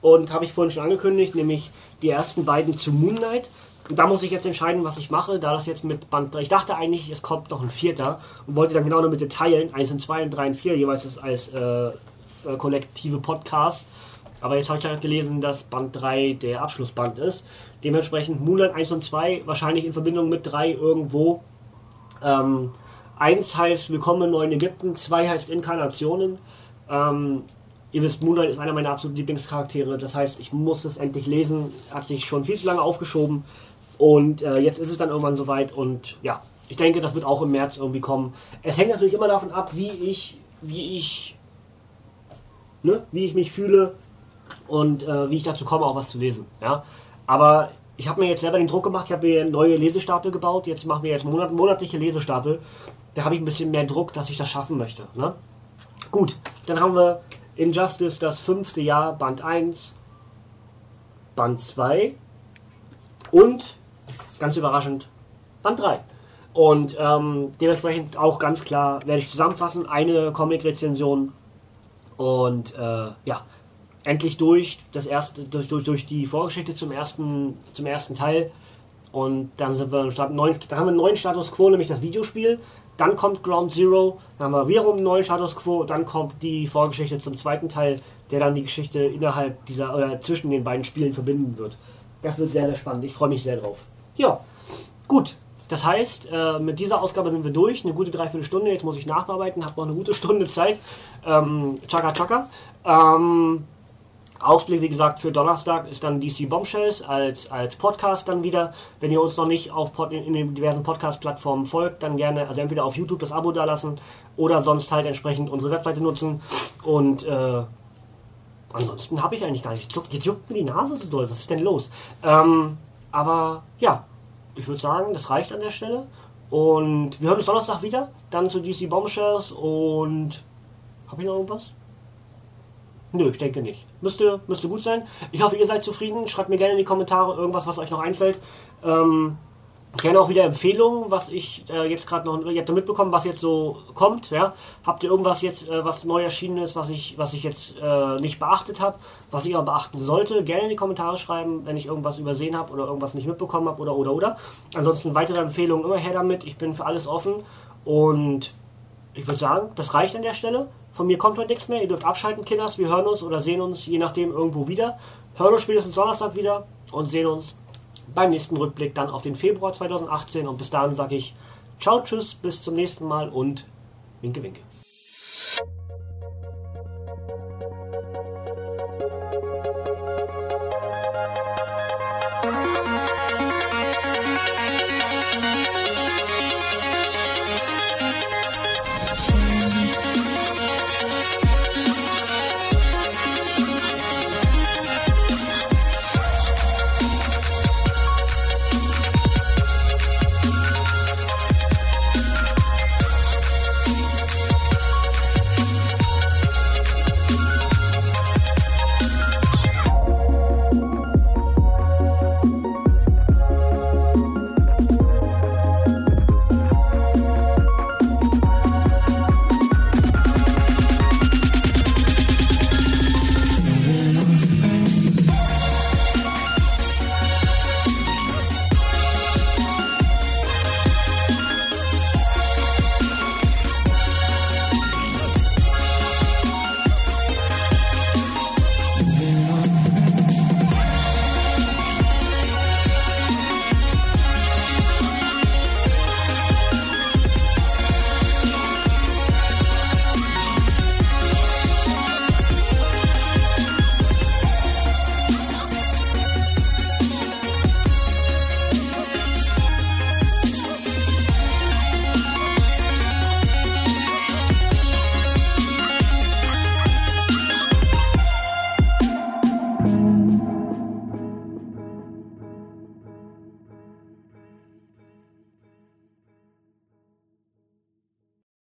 und habe ich vorhin schon angekündigt, nämlich die ersten beiden zu Moon Knight. Da muss ich jetzt entscheiden, was ich mache, da das jetzt mit Band 3. Ich dachte eigentlich, es kommt noch ein vierter und wollte dann genau nur mit teilen, 1 und 2 und 3 und 4 jeweils als äh, äh, kollektive Podcast. Aber jetzt habe ich halt gelesen, dass Band 3 der Abschlussband ist. Dementsprechend Moonlight 1 und 2 wahrscheinlich in Verbindung mit 3 irgendwo. Ähm, 1 heißt Willkommen in Neuen Ägypten, 2 heißt Inkarnationen. Ähm, ihr wisst, Moonlight ist einer meiner absoluten Lieblingscharaktere. Das heißt, ich muss es endlich lesen. Hat sich schon viel zu lange aufgeschoben. Und äh, jetzt ist es dann irgendwann soweit und ja, ich denke, das wird auch im März irgendwie kommen. Es hängt natürlich immer davon ab, wie ich, wie ich, ne, wie ich mich fühle und äh, wie ich dazu komme, auch was zu lesen. Ja, aber ich habe mir jetzt selber den Druck gemacht. Ich habe mir neue Lesestapel gebaut. Jetzt machen wir jetzt monat, monatliche Lesestapel. Da habe ich ein bisschen mehr Druck, dass ich das schaffen möchte. Ne? Gut, dann haben wir Injustice, das fünfte Jahr, Band 1, Band 2 und, ganz überraschend, Band 3. Und ähm, dementsprechend auch ganz klar werde ich zusammenfassen, eine Comic-Rezension und äh, ja, endlich durch, das erste, durch, durch, die Vorgeschichte zum ersten, zum ersten Teil. Und dann sind wir dann haben wir einen neuen Status Quo, nämlich das Videospiel. Dann kommt Ground Zero, dann haben wir wiederum einen neuen Status Quo, dann kommt die Vorgeschichte zum zweiten Teil, der dann die Geschichte innerhalb dieser oder zwischen den beiden Spielen verbinden wird. Das wird sehr, sehr spannend. Ich freue mich sehr drauf. Ja, gut. Das heißt, äh, mit dieser Ausgabe sind wir durch. Eine gute Dreiviertelstunde. Jetzt muss ich nachbearbeiten, habe noch eine gute Stunde Zeit. Ähm, chaka chaka. Ähm, Ausblick, wie gesagt, für Donnerstag ist dann DC Bombshells als, als Podcast dann wieder. Wenn ihr uns noch nicht auf Pod, in den diversen Podcast-Plattformen folgt, dann gerne, also entweder auf YouTube das Abo dalassen oder sonst halt entsprechend unsere Webseite nutzen. Und äh, ansonsten habe ich eigentlich gar nicht. Jetzt juckt mir die Nase so doll. Was ist denn los? Ähm, aber ja, ich würde sagen, das reicht an der Stelle. Und wir hören uns Donnerstag wieder. Dann zu DC Bombshells und. Habe ich noch irgendwas? Nö, ich denke nicht. Müsste, müsste gut sein. Ich hoffe, ihr seid zufrieden. Schreibt mir gerne in die Kommentare irgendwas, was euch noch einfällt. Ähm, gerne auch wieder Empfehlungen, was ich äh, jetzt gerade noch, ihr habt ja mitbekommen, was jetzt so kommt, ja. Habt ihr irgendwas jetzt, äh, was neu erschienen ist, was ich, was ich jetzt äh, nicht beachtet habe, was ich aber beachten sollte? Gerne in die Kommentare schreiben, wenn ich irgendwas übersehen habe oder irgendwas nicht mitbekommen habe oder oder oder. Ansonsten weitere Empfehlungen immer her damit. Ich bin für alles offen und ich würde sagen, das reicht an der Stelle. Von mir kommt heute nichts mehr. Ihr dürft abschalten, Kinders. Wir hören uns oder sehen uns je nachdem irgendwo wieder. Hören uns spätestens Donnerstag wieder und sehen uns beim nächsten Rückblick dann auf den Februar 2018. Und bis dahin sage ich Ciao, tschüss, bis zum nächsten Mal und winke, winke.